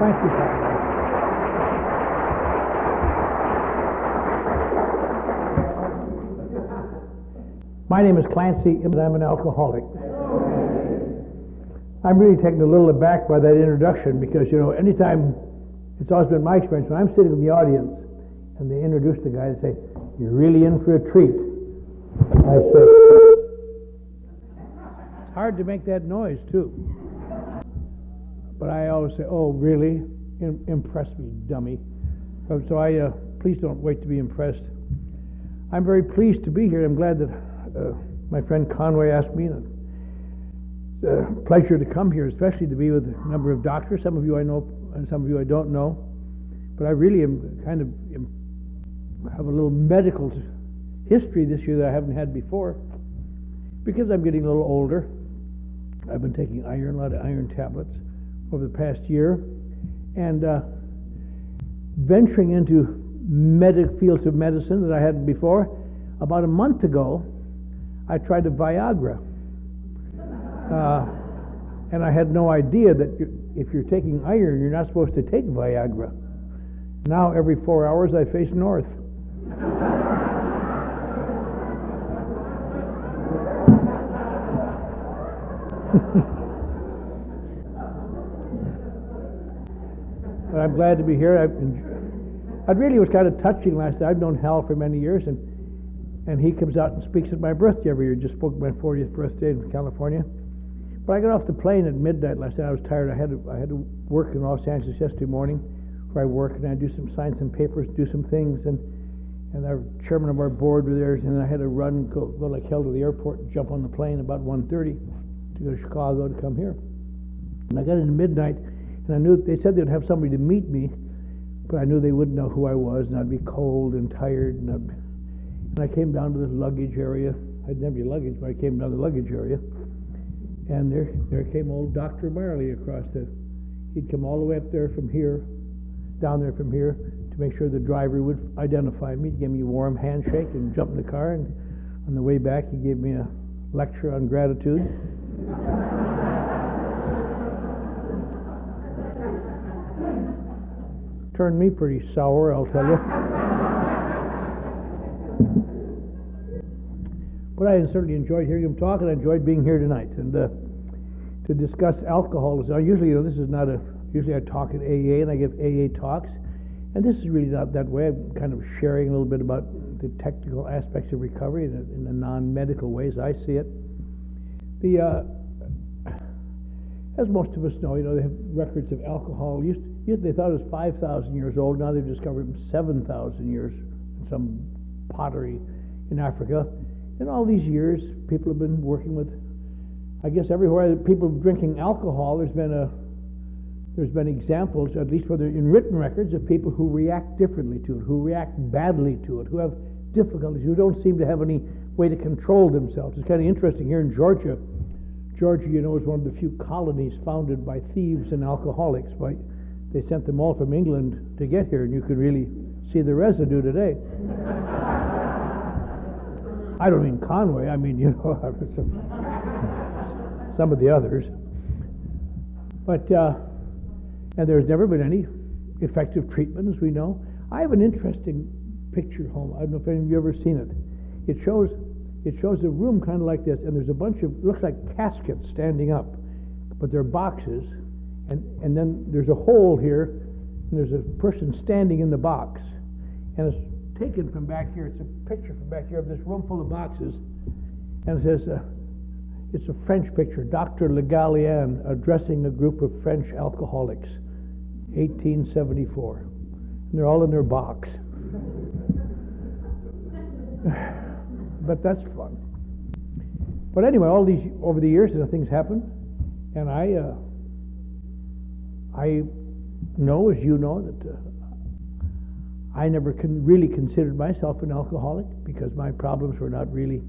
Thank you. My name is Clancy, and I'm an alcoholic. I'm really taken a little aback by that introduction because, you know, anytime, it's always been my experience, when I'm sitting in the audience and they introduce the guy, they say, You're really in for a treat. I say, It's hard to make that noise, too. Say, Oh, really? Im- impress me, dummy. So, so I, uh, please don't wait to be impressed. I'm very pleased to be here. I'm glad that uh, my friend Conway asked me. And it's a pleasure to come here, especially to be with a number of doctors. Some of you I know, and some of you I don't know. But I really am kind of am, have a little medical history this year that I haven't had before. Because I'm getting a little older, I've been taking iron, a lot of iron tablets over the past year, and uh, venturing into medic fields of medicine that I hadn't before. About a month ago, I tried a Viagra. Uh, and I had no idea that you, if you're taking iron, you're not supposed to take Viagra. Now, every four hours, I face north. but I'm glad to be here. I've I really was kind of touching last night. I've known Hal for many years, and and he comes out and speaks at my birthday every year. Just spoke my 40th birthday in California. But I got off the plane at midnight last night. I was tired. I had to I had to work in Los Angeles yesterday morning, where I work and I do some sign some papers, do some things, and and our chairman of our board was there, and I had to run go go like hell to the airport and jump on the plane about 1:30 to go to Chicago to come here. And I got in midnight, and I knew they said they'd have somebody to meet me but I knew they wouldn't know who I was, and I'd be cold and tired. And, I'd, and I came down to this luggage area. I didn't have any luggage, but I came down to the luggage area, and there, there came old Doctor Marley across the. He'd come all the way up there from here, down there from here, to make sure the driver would identify me. He me a warm handshake and jumped in the car. And on the way back, he gave me a lecture on gratitude. turned me pretty sour, I'll tell you. but I certainly enjoyed hearing him talk, and I enjoyed being here tonight and uh, to discuss alcoholism. Now, usually, you know, this is not a. Usually, I talk at AA and I give AA talks, and this is really not that way. I'm kind of sharing a little bit about the technical aspects of recovery in, a, in the non-medical ways I see it. The uh, as most of us know, you know, they have records of alcohol. Used, used they thought it was 5,000 years old. Now they've discovered 7,000 years in some pottery in Africa. In all these years, people have been working with, I guess everywhere people drinking alcohol, there's been a there's been examples, at least whether in written records, of people who react differently to it, who react badly to it, who have difficulties, who don't seem to have any way to control themselves. It's kind of interesting here in Georgia. Georgia, you know, is one of the few colonies founded by thieves and alcoholics. By, they sent them all from England to get here, and you can really see the residue today. I don't mean Conway, I mean, you know, some, some of the others. But, uh, and there's never been any effective treatment, as we know. I have an interesting picture home. I don't know if any of you ever seen it. It shows it shows a room kind of like this, and there's a bunch of looks like caskets standing up, but they're boxes, and and then there's a hole here, and there's a person standing in the box, and it's taken from back here. It's a picture from back here of this room full of boxes, and it says. Uh, it's a French picture, Dr. Le Gallienne addressing a group of French alcoholics, 1874. And they're all in their box. but that's fun. But anyway, all these over the years, things happen, and I, uh, I know, as you know, that uh, I never con- really considered myself an alcoholic because my problems were not really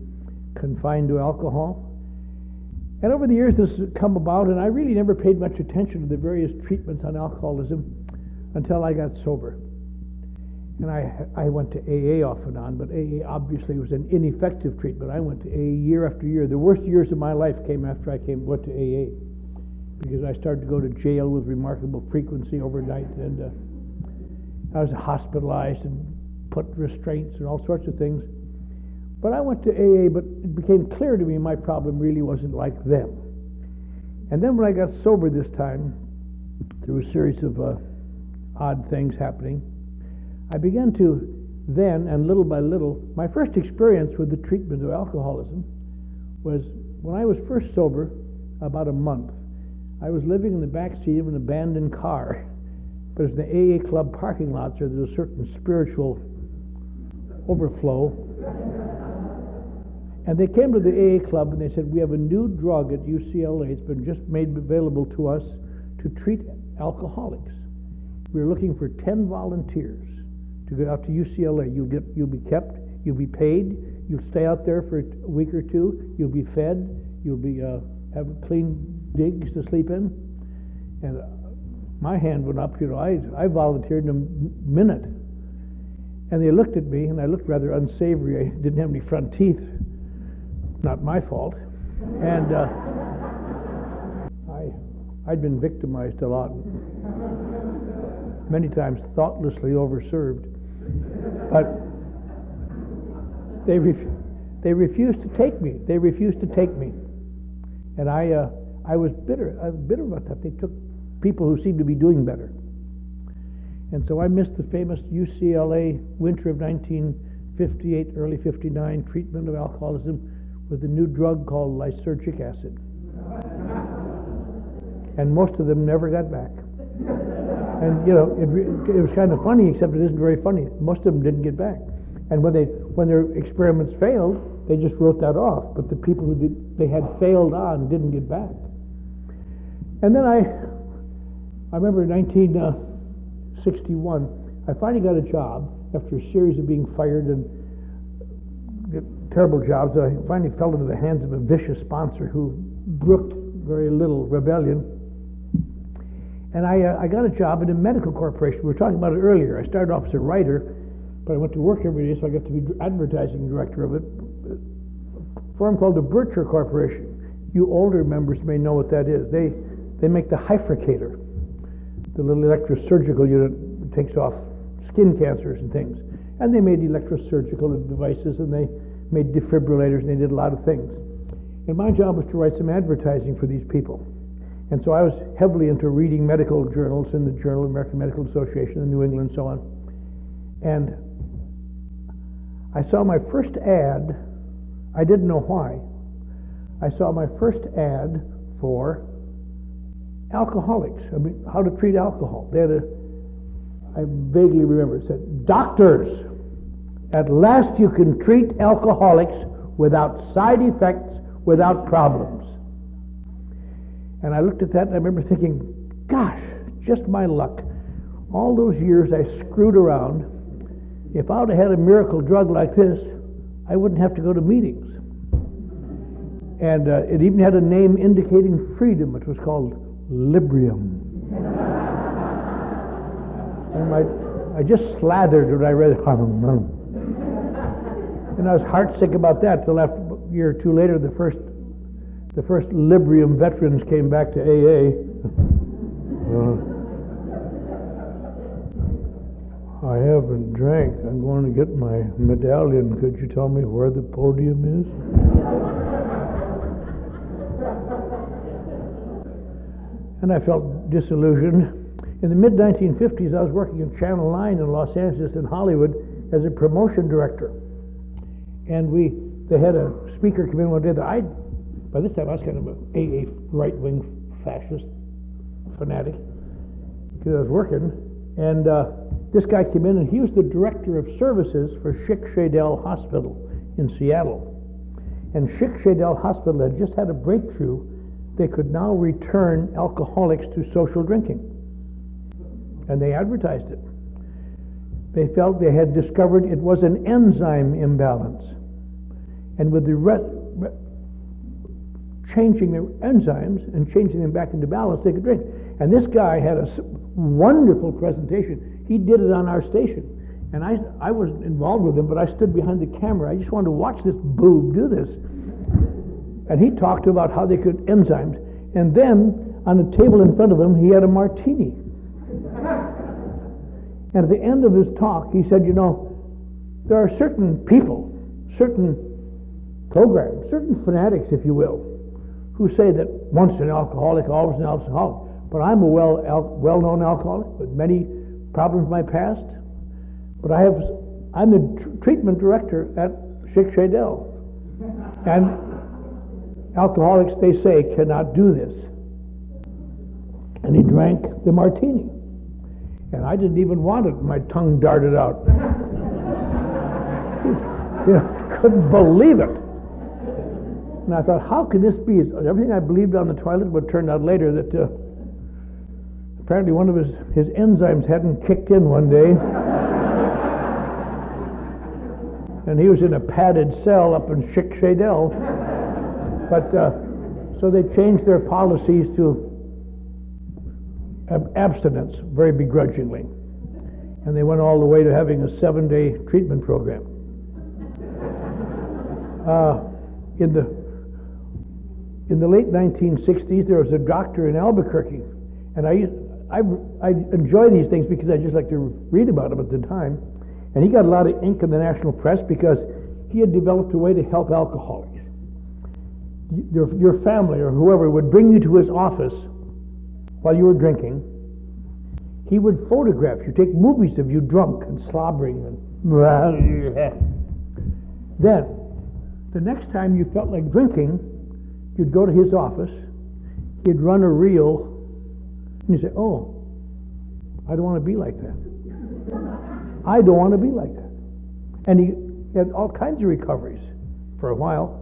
confined to alcohol. And over the years, this has come about, and I really never paid much attention to the various treatments on alcoholism until I got sober. And I, I went to AA off and on, but AA obviously was an ineffective treatment. I went to AA year after year. The worst years of my life came after I came went to AA because I started to go to jail with remarkable frequency overnight, and uh, I was hospitalized and put restraints and all sorts of things. But I went to AA, but it became clear to me my problem really wasn't like them. And then when I got sober this time, through a series of uh, odd things happening, I began to then, and little by little, my first experience with the treatment of alcoholism was when I was first sober, about a month. I was living in the back seat of an abandoned car, but it's the AA club parking lot, so there's a certain spiritual overflow. And they came to the AA club and they said, We have a new drug at UCLA. It's been just made available to us to treat alcoholics. We're looking for 10 volunteers to go out to UCLA. You'll, get, you'll be kept, you'll be paid, you'll stay out there for a week or two, you'll be fed, you'll be, uh, have a clean digs to sleep in. And my hand went up, you know, I, I volunteered in a minute. And they looked at me, and I looked rather unsavory. I didn't have any front teeth not my fault. And uh, I, I'd been victimized a lot, many times thoughtlessly overserved. But they, ref- they refused to take me. They refused to take me. And I, uh, I was bitter. I was bitter about that. They took people who seemed to be doing better. And so I missed the famous UCLA winter of 1958, early 59 treatment of alcoholism with a new drug called lysergic acid. And most of them never got back. And you know, it, it was kind of funny, except it isn't very funny. Most of them didn't get back. And when they when their experiments failed, they just wrote that off. But the people who did, they had failed on didn't get back. And then I, I remember in 1961, I finally got a job after a series of being fired and terrible jobs. I finally fell into the hands of a vicious sponsor who brooked very little rebellion. And I, uh, I got a job in a medical corporation. We were talking about it earlier. I started off as a writer, but I went to work every day, so I got to be advertising director of it. A firm called the Birtcher Corporation. You older members may know what that is. They, they make the hyfrecator, the little electrosurgical unit that takes off skin cancers and things. And they made electrosurgical devices, and they made defibrillators, and they did a lot of things. And my job was to write some advertising for these people. And so I was heavily into reading medical journals in the Journal of American Medical Association in New England and so on. And I saw my first ad. I didn't know why. I saw my first ad for alcoholics. I mean, how to treat alcohol. They had a, I vaguely remember, it said, doctors at last you can treat alcoholics without side effects, without problems. And I looked at that and I remember thinking, gosh, just my luck. All those years I screwed around. If I would have had a miracle drug like this, I wouldn't have to go to meetings. And uh, it even had a name indicating freedom. It was called Librium. and my, I just slathered when I read it. And I was heartsick about that till after a year or two later, the first, the first Librium veterans came back to AA. uh, I haven't drank. I'm going to get my medallion. Could you tell me where the podium is? And I felt disillusioned. In the mid 1950s, I was working in Channel 9 in Los Angeles and Hollywood as a promotion director. And we, they had a speaker come in one day that I, by this time I was kind of a AA right-wing fascist fanatic because I was working. And uh, this guy came in and he was the director of services for Schick Shadel Hospital in Seattle. And Schick Shadel Hospital had just had a breakthrough. They could now return alcoholics to social drinking. And they advertised it. They felt they had discovered it was an enzyme imbalance. And with the re- re- changing their enzymes and changing them back into balance, they could drink. And this guy had a wonderful presentation. He did it on our station. And I, I wasn't involved with him, but I stood behind the camera. I just wanted to watch this boob do this. And he talked about how they could enzymes. And then on the table in front of him, he had a martini. and at the end of his talk, he said, You know, there are certain people, certain programs, certain fanatics, if you will, who say that once an alcoholic, always an alcoholic. But I'm a well, al- well-known alcoholic with many problems in my past. But I have, I'm the tr- treatment director at Schick Shadel. And alcoholics, they say, cannot do this. And he drank the martini. And I didn't even want it. My tongue darted out. you know, couldn't believe it. And I thought, how can this be? Everything I believed on the toilet would turn out later that uh, apparently one of his, his enzymes hadn't kicked in one day. and he was in a padded cell up in Schick Shadel. But uh, so they changed their policies to ab- abstinence very begrudgingly. And they went all the way to having a seven day treatment program. Uh, in the in the late 1960s, there was a doctor in Albuquerque, and I, I, I enjoy these things because I just like to read about them at the time. And he got a lot of ink in the national press because he had developed a way to help alcoholics. Your, your family or whoever would bring you to his office while you were drinking. He would photograph you, take movies of you drunk and slobbering. And then, the next time you felt like drinking, you'd go to his office, he'd run a reel, and you say, Oh, I don't want to be like that. I don't want to be like that. And he had all kinds of recoveries for a while.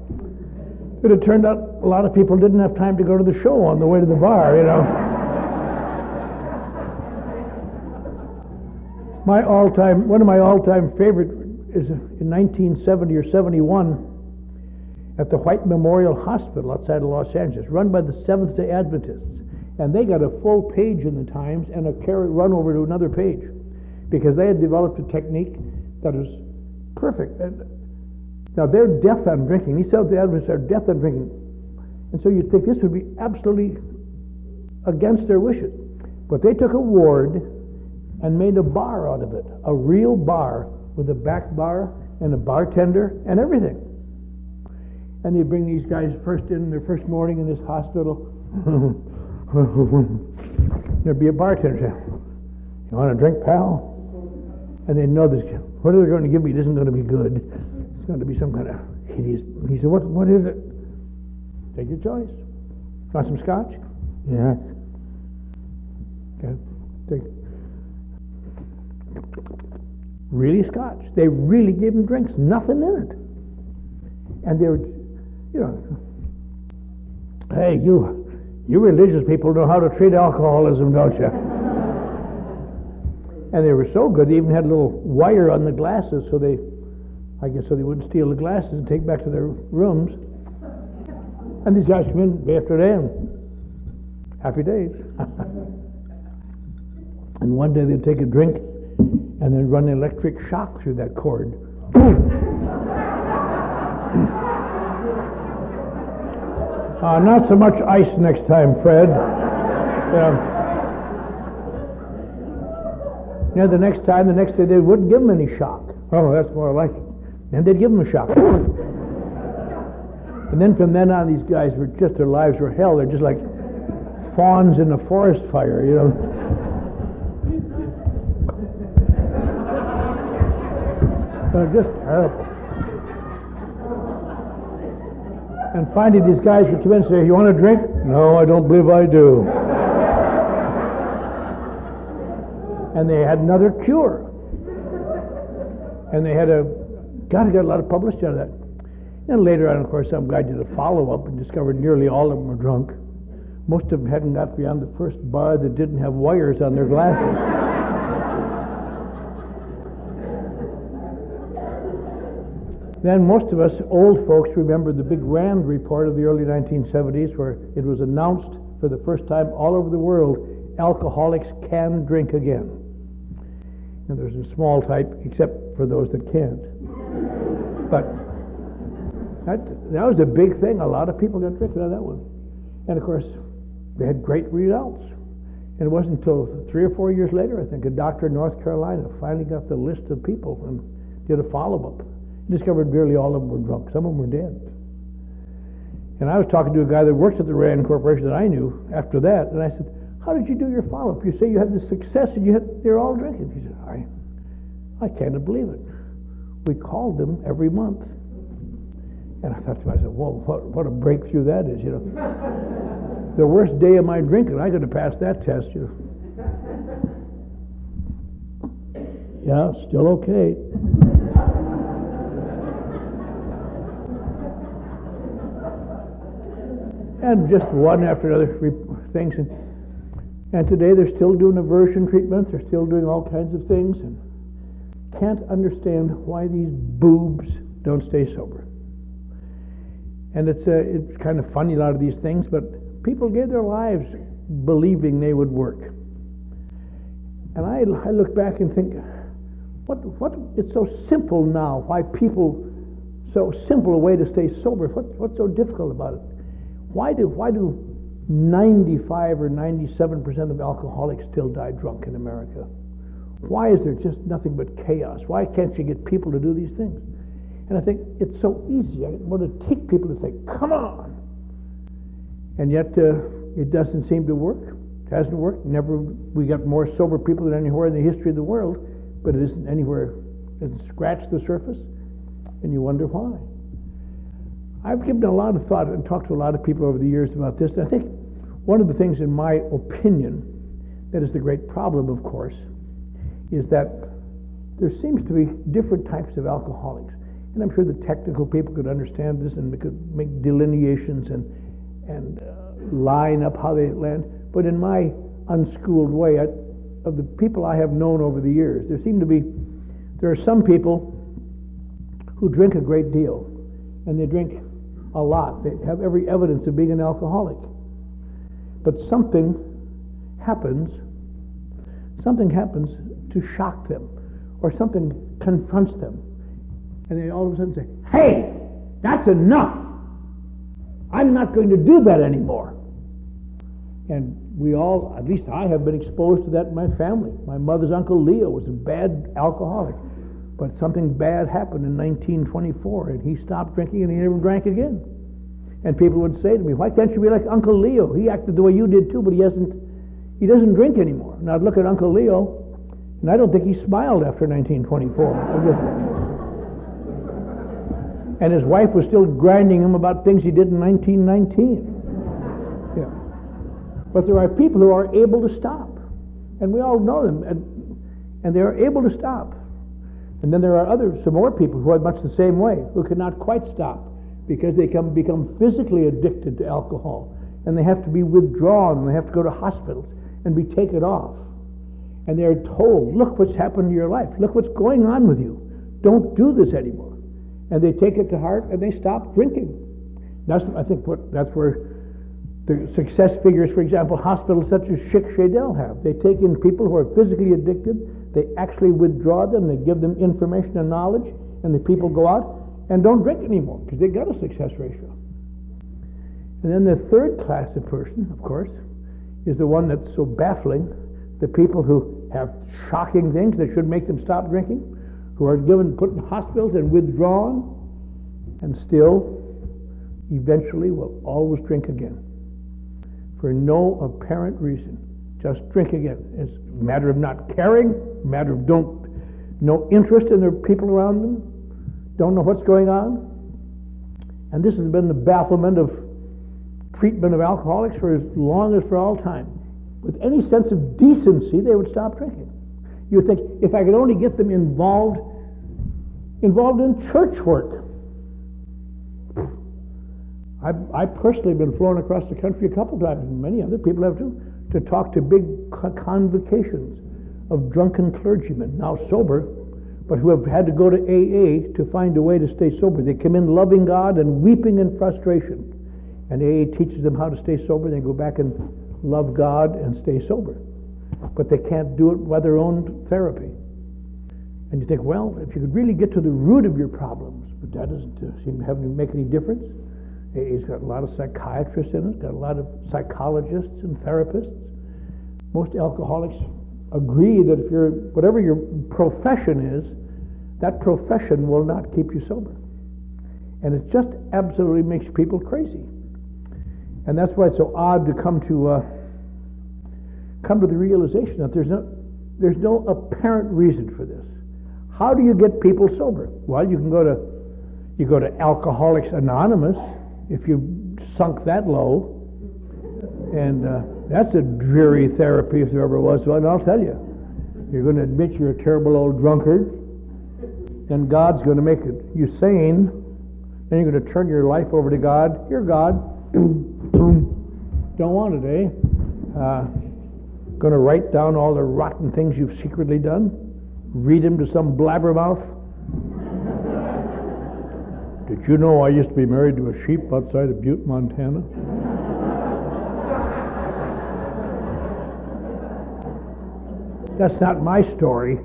But it turned out a lot of people didn't have time to go to the show on the way to the bar, you know. my all-time, one of my all-time favorite is in 1970 or 71 at the White Memorial Hospital outside of Los Angeles, run by the Seventh day Adventists. And they got a full page in the Times and a carry run over to another page because they had developed a technique that was perfect. And now they're deaf on drinking. These Seventh day Adventists are deaf on drinking. And so you'd think this would be absolutely against their wishes. But they took a ward and made a bar out of it, a real bar with a back bar and a bartender and everything. And they bring these guys first in their first morning in this hospital. There'd be a bartender You want a drink, pal? And they know this, what are they going to give me? It isn't going to be good. It's going to be some kind of hideous. He said, What, what is it? Take your choice. Want some scotch? Yes. Okay. Take. Really scotch. They really gave them drinks, nothing in it. And they were you know, hey, you, you religious people know how to treat alcoholism, don't you? and they were so good, they even had a little wire on the glasses so they, I guess, so they wouldn't steal the glasses and take back to their rooms. And these guys come in day after day and happy days. and one day they'd take a drink and then run an electric shock through that cord. Uh, not so much ice next time, Fred. Yeah. Yeah, the next time, the next day, they wouldn't give him any shock. Oh, that's more like it. And they'd give him a shock. and then from then on, these guys were just, their lives were hell. They're just like fawns in a forest fire, you know. They're just terrible. And finally, these guys would come in and say, You want a drink? No, I don't believe I do. and they had another cure. And they had a, God, got a lot of publicity out of that. And later on, of course, some guy did a follow up and discovered nearly all of them were drunk. Most of them hadn't got beyond the first bar that didn't have wires on their glasses. Then most of us old folks remember the big RAND report of the early 1970s where it was announced for the first time all over the world alcoholics can drink again. And there's a small type except for those that can't. But that, that was a big thing. A lot of people got drinking on that one. And of course, they had great results. And it wasn't until three or four years later, I think, a doctor in North Carolina finally got the list of people and did a follow-up. He discovered nearly all of them were drunk. Some of them were dead. And I was talking to a guy that worked at the Rand Corporation that I knew after that, and I said, how did you do your follow-up? You say you had this success and you had, they're all drinking. He said, I, I can't believe it. We called them every month. And I thought to myself, whoa, what, what a breakthrough that is, you know. the worst day of my drinking, I could have passed that test, you know. Yeah, still okay. and just one after another things. And, and today they're still doing aversion treatments, they're still doing all kinds of things, and can't understand why these boobs don't stay sober. And it's, uh, it's kind of funny, a lot of these things, but people gave their lives believing they would work. And I, I look back and think, what, what, it's so simple now, why people, so simple a way to stay sober. What, what's so difficult about it? Why do, why do 95 or 97 percent of alcoholics still die drunk in America? Why is there just nothing but chaos? Why can't you get people to do these things? And I think it's so easy. I want to take people and say, come on. And yet uh, it doesn't seem to work. It hasn't worked. Never, we got more sober people than anywhere in the history of the world, but it isn't anywhere, it doesn't the surface, and you wonder why. I've given a lot of thought and talked to a lot of people over the years about this. I think one of the things, in my opinion, that is the great problem, of course, is that there seems to be different types of alcoholics. And I'm sure the technical people could understand this and could make delineations and, and uh, line up how they land. But in my unschooled way, I, of the people I have known over the years, there seem to be, there are some people who drink a great deal, and they drink a lot. They have every evidence of being an alcoholic. But something happens, something happens to shock them, or something confronts them. And they all of a sudden say, Hey, that's enough. I'm not going to do that anymore. And we all, at least I have been exposed to that in my family. My mother's uncle Leo was a bad alcoholic. But something bad happened in 1924, and he stopped drinking and he never drank again. And people would say to me, "Why can't you be like Uncle Leo? He acted the way you did too, but he hasn't. He doesn't drink anymore." And I'd look at Uncle Leo, and I don't think he smiled after 1924. and his wife was still grinding him about things he did in 1919. Yeah. But there are people who are able to stop, and we all know them, and, and they are able to stop. And then there are other, some more people who are much the same way, who cannot quite stop because they can become physically addicted to alcohol. And they have to be withdrawn, and they have to go to hospitals and be taken off. And they're told, look what's happened to your life. Look what's going on with you. Don't do this anymore. And they take it to heart and they stop drinking. That's, I think, what, that's where the success figures, for example, hospitals such as Schick Shadel have. They take in people who are physically addicted they actually withdraw them, they give them information and knowledge, and the people go out and don't drink anymore because they got a success ratio. And then the third class of person, of course, is the one that's so baffling the people who have shocking things that should make them stop drinking, who are given, put in hospitals and withdrawn, and still eventually will always drink again for no apparent reason. Just drink again. It's a matter of not caring, a matter of don't no interest in the people around them, don't know what's going on. And this has been the bafflement of treatment of alcoholics for as long as for all time. With any sense of decency, they would stop drinking. You would think, if I could only get them involved, involved in church work. I've, I've personally been flown across the country a couple times, and many other people have too, to talk to big convocations of drunken clergymen, now sober, but who have had to go to AA to find a way to stay sober. They come in loving God and weeping in frustration. And AA teaches them how to stay sober. They go back and love God and stay sober. But they can't do it by their own therapy. And you think, well, if you could really get to the root of your problems, but that doesn't uh, seem to have, make any difference. AA's got a lot of psychiatrists in it, got a lot of psychologists and therapists. Most alcoholics agree that if you're, whatever your profession is, that profession will not keep you sober. And it just absolutely makes people crazy. And that's why it's so odd to come to uh, come to the realization that there's no there's no apparent reason for this. How do you get people sober? Well, you can go to you go to Alcoholics Anonymous if you sunk that low, and uh, that's a dreary therapy if there ever was one. I'll tell you, you're going to admit you're a terrible old drunkard, then God's going to make you sane. Then you're going to turn your life over to God. You're God. Don't want it, eh? Uh, going to write down all the rotten things you've secretly done? Read them to some blabbermouth? Did you know I used to be married to a sheep outside of Butte, Montana? That's not my story.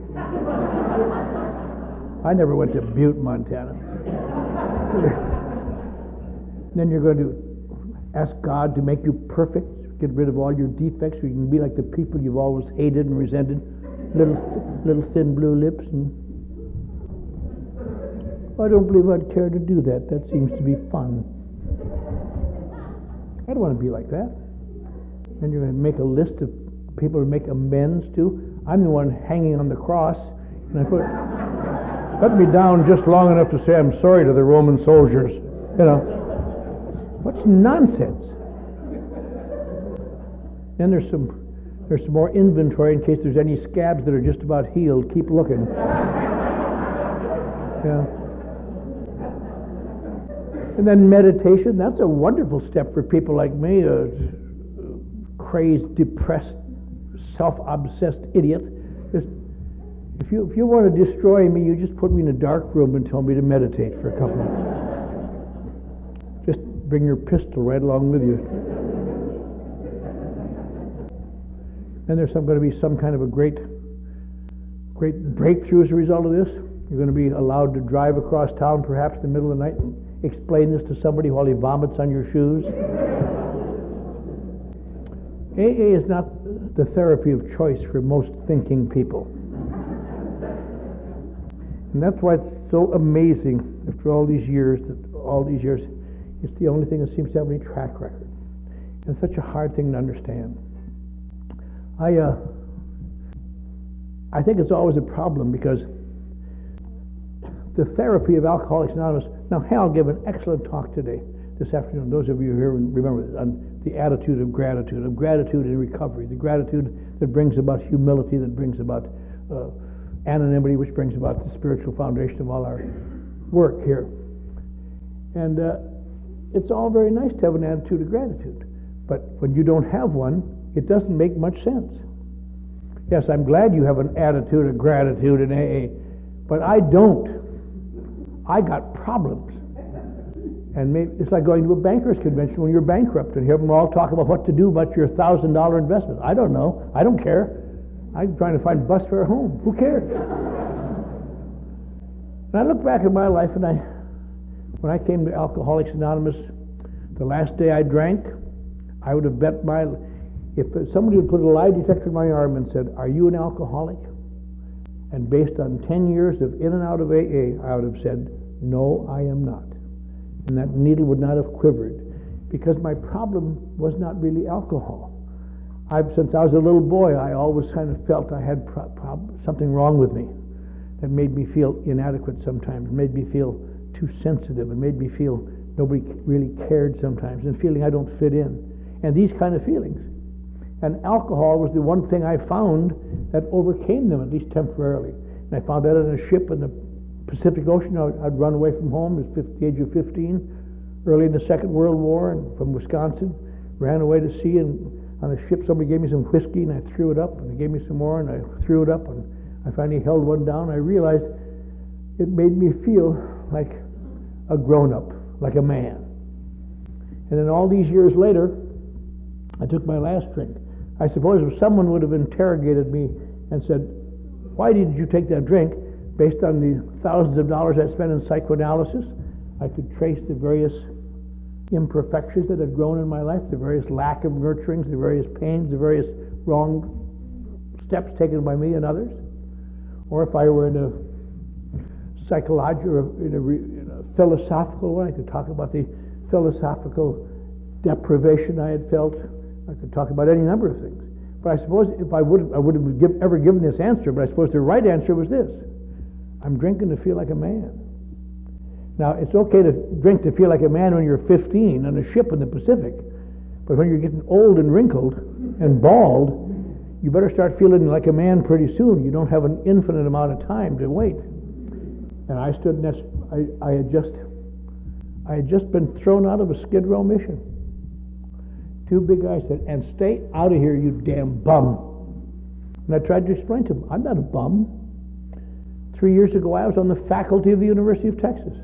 I never went to Butte, Montana. then you're going to ask God to make you perfect, get rid of all your defects, so you can be like the people you've always hated and resented, little, little thin blue lips. And I don't believe I'd care to do that. That seems to be fun. I don't want to be like that. And you're going to make a list of people to make amends to. I'm the one hanging on the cross, and I put, cut me down just long enough to say I'm sorry to the Roman soldiers. You know, what's nonsense? Then there's some there's some more inventory in case there's any scabs that are just about healed. Keep looking. yeah. And then meditation, that's a wonderful step for people like me, a crazed, depressed, self-obsessed idiot. If you, if you want to destroy me, you just put me in a dark room and tell me to meditate for a couple of minutes. Bring your pistol right along with you. And there's some, going to be some kind of a great, great breakthrough as a result of this. You're going to be allowed to drive across town, perhaps in the middle of the night, and explain this to somebody while he vomits on your shoes. AA is not the therapy of choice for most thinking people. And that's why it's so amazing after all these years that all these years it's the only thing that seems to have any track record. It's such a hard thing to understand. I uh, I think it's always a problem because the therapy of Alcoholics Anonymous. Now, Hal gave an excellent talk today, this afternoon. Those of you here remember on the attitude of gratitude, of gratitude in recovery, the gratitude that brings about humility, that brings about uh, anonymity, which brings about the spiritual foundation of all our work here. And uh, it's all very nice to have an attitude of gratitude, but when you don't have one, it doesn't make much sense. Yes, I'm glad you have an attitude of gratitude in AA, but I don't. I got problems. And maybe, it's like going to a bankers convention when you're bankrupt and hear them all talk about what to do about your thousand dollar investment. I don't know. I don't care. I'm trying to find bus fare home. Who cares? and I look back at my life and I, when I came to Alcoholics Anonymous, the last day I drank, I would have bet my, if somebody would put a lie detector in my arm and said, "Are you an alcoholic?" and based on 10 years of in and out of AA, I would have said, No, I am not. And that needle would not have quivered because my problem was not really alcohol. I've, since I was a little boy, I always kind of felt I had pro- pro- something wrong with me that made me feel inadequate sometimes, made me feel too sensitive, and made me feel nobody really cared sometimes, and feeling I don't fit in. And these kind of feelings. And alcohol was the one thing I found that overcame them, at least temporarily. And I found that on a ship in the Pacific Ocean. I'd, run away from home at the age of 15, early in the Second World War, and from Wisconsin. Ran away to sea, and on a ship somebody gave me some whiskey, and I threw it up, and they gave me some more, and I threw it up, and I finally held one down. I realized it made me feel like a grown up, like a man. And then all these years later, I took my last drink. I suppose if someone would have interrogated me and said, Why did you take that drink? based on the thousands of dollars I spent in psychoanalysis, I could trace the various imperfections that had grown in my life, the various lack of nurturings, the various pains, the various wrong steps taken by me and others, or if I were in a a, in a philosophical one, I could talk about the philosophical deprivation I had felt. I could talk about any number of things. But I suppose if I would, I would have give, ever given this answer, but I suppose the right answer was this. I'm drinking to feel like a man. Now, it's okay to drink to feel like a man when you're 15 on a ship in the Pacific, but when you're getting old and wrinkled and bald, you better start feeling like a man pretty soon. You don't have an infinite amount of time to wait. And I stood next, I, I had just, I had just been thrown out of a Skid Row mission. Two big guys said, and stay out of here, you damn bum. And I tried to explain to them, I'm not a bum. Three years ago, I was on the faculty of the University of Texas.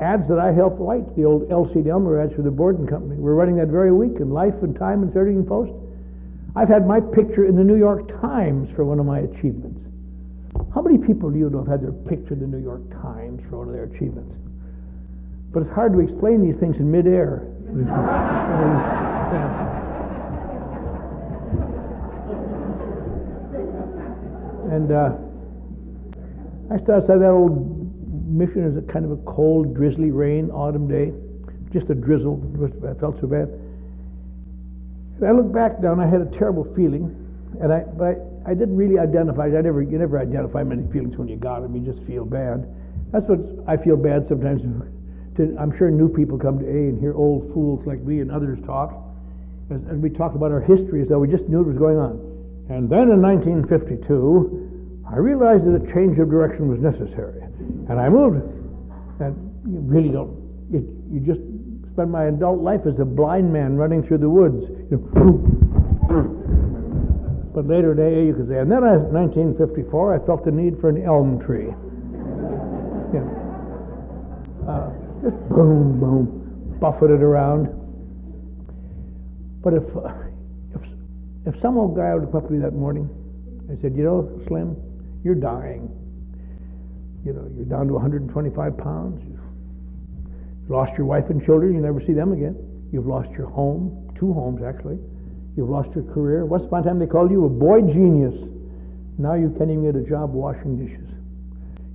Ads that I helped write, the old L.C. Delmer ads for the Borden Company, we're running that very week in Life and Time and Thirty Post. I've had my picture in the New York Times for one of my achievements. How many people do you know have had their picture in the New York Times for one of their achievements? But it's hard to explain these things in midair. and uh, I stood outside that old mission as a kind of a cold, drizzly rain autumn day, just a drizzle. I felt so bad. And I looked back down. I had a terrible feeling, and I but I, I didn't really identify. I never you never identify many feelings when you got them. You just feel bad. That's what I feel bad sometimes. To, I'm sure new people come to A and hear old fools like me and others talk, as, as we talk about our history as though we just knew it was going on. And then in 1952, I realized that a change of direction was necessary. And I moved. And you really don't, it, you just spend my adult life as a blind man running through the woods. You know, but later day, you could say, and then in 1954, I felt the need for an elm tree. Know, uh, just boom, boom, buffeted around. But if, uh, if, if some old guy would come up to me that morning and said, you know, Slim, you're dying you know, you're down to 125 pounds. You've lost your wife and children. You never see them again. You've lost your home, two homes actually. You've lost your career. Once upon a time they called you a boy genius. Now you can't even get a job washing dishes.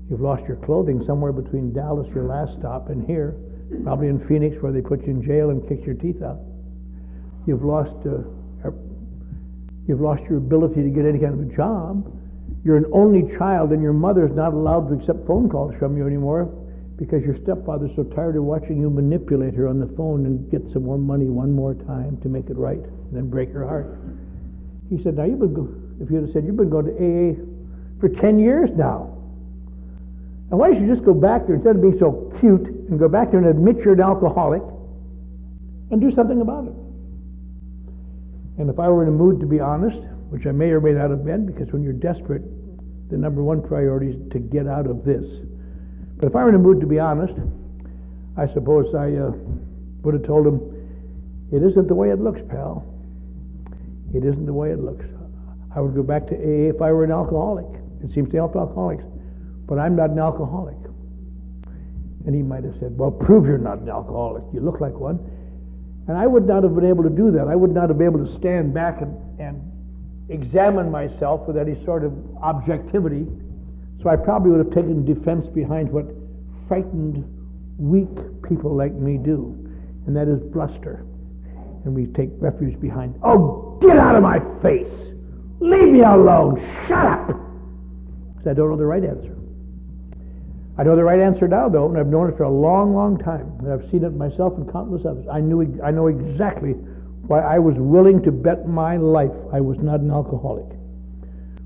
You've lost your clothing somewhere between Dallas, your last stop, and here, probably in Phoenix, where they put you in jail and kicked your teeth out. You've lost, uh, you've lost your ability to get any kind of a job you're an only child and your mother's not allowed to accept phone calls from you anymore because your stepfather's so tired of watching you manipulate her on the phone and get some more money one more time to make it right and then break her heart. He said, now you've been, go- if you'd have said, you've been going to AA for 10 years now. And why don't you just go back there instead of being so cute and go back there and admit you're an alcoholic and do something about it? And if I were in a mood to be honest, which I may or may not have been, because when you're desperate, the number one priority is to get out of this. But if I were in a mood to be honest, I suppose I uh, would have told him, it isn't the way it looks, pal. It isn't the way it looks. I would go back to AA if I were an alcoholic. It seems to help alcoholics. But I'm not an alcoholic. And he might have said, well, prove you're not an alcoholic. You look like one. And I would not have been able to do that. I would not have been able to stand back and, and examine myself with any sort of objectivity. So I probably would have taken defense behind what frightened, weak people like me do, and that is bluster. And we take refuge behind, oh, get out of my face! Leave me alone! Shut up! Because I don't know the right answer. I know the right answer now, though, and I've known it for a long, long time. And I've seen it myself and countless others. I knew, I know exactly why I was willing to bet my life I was not an alcoholic.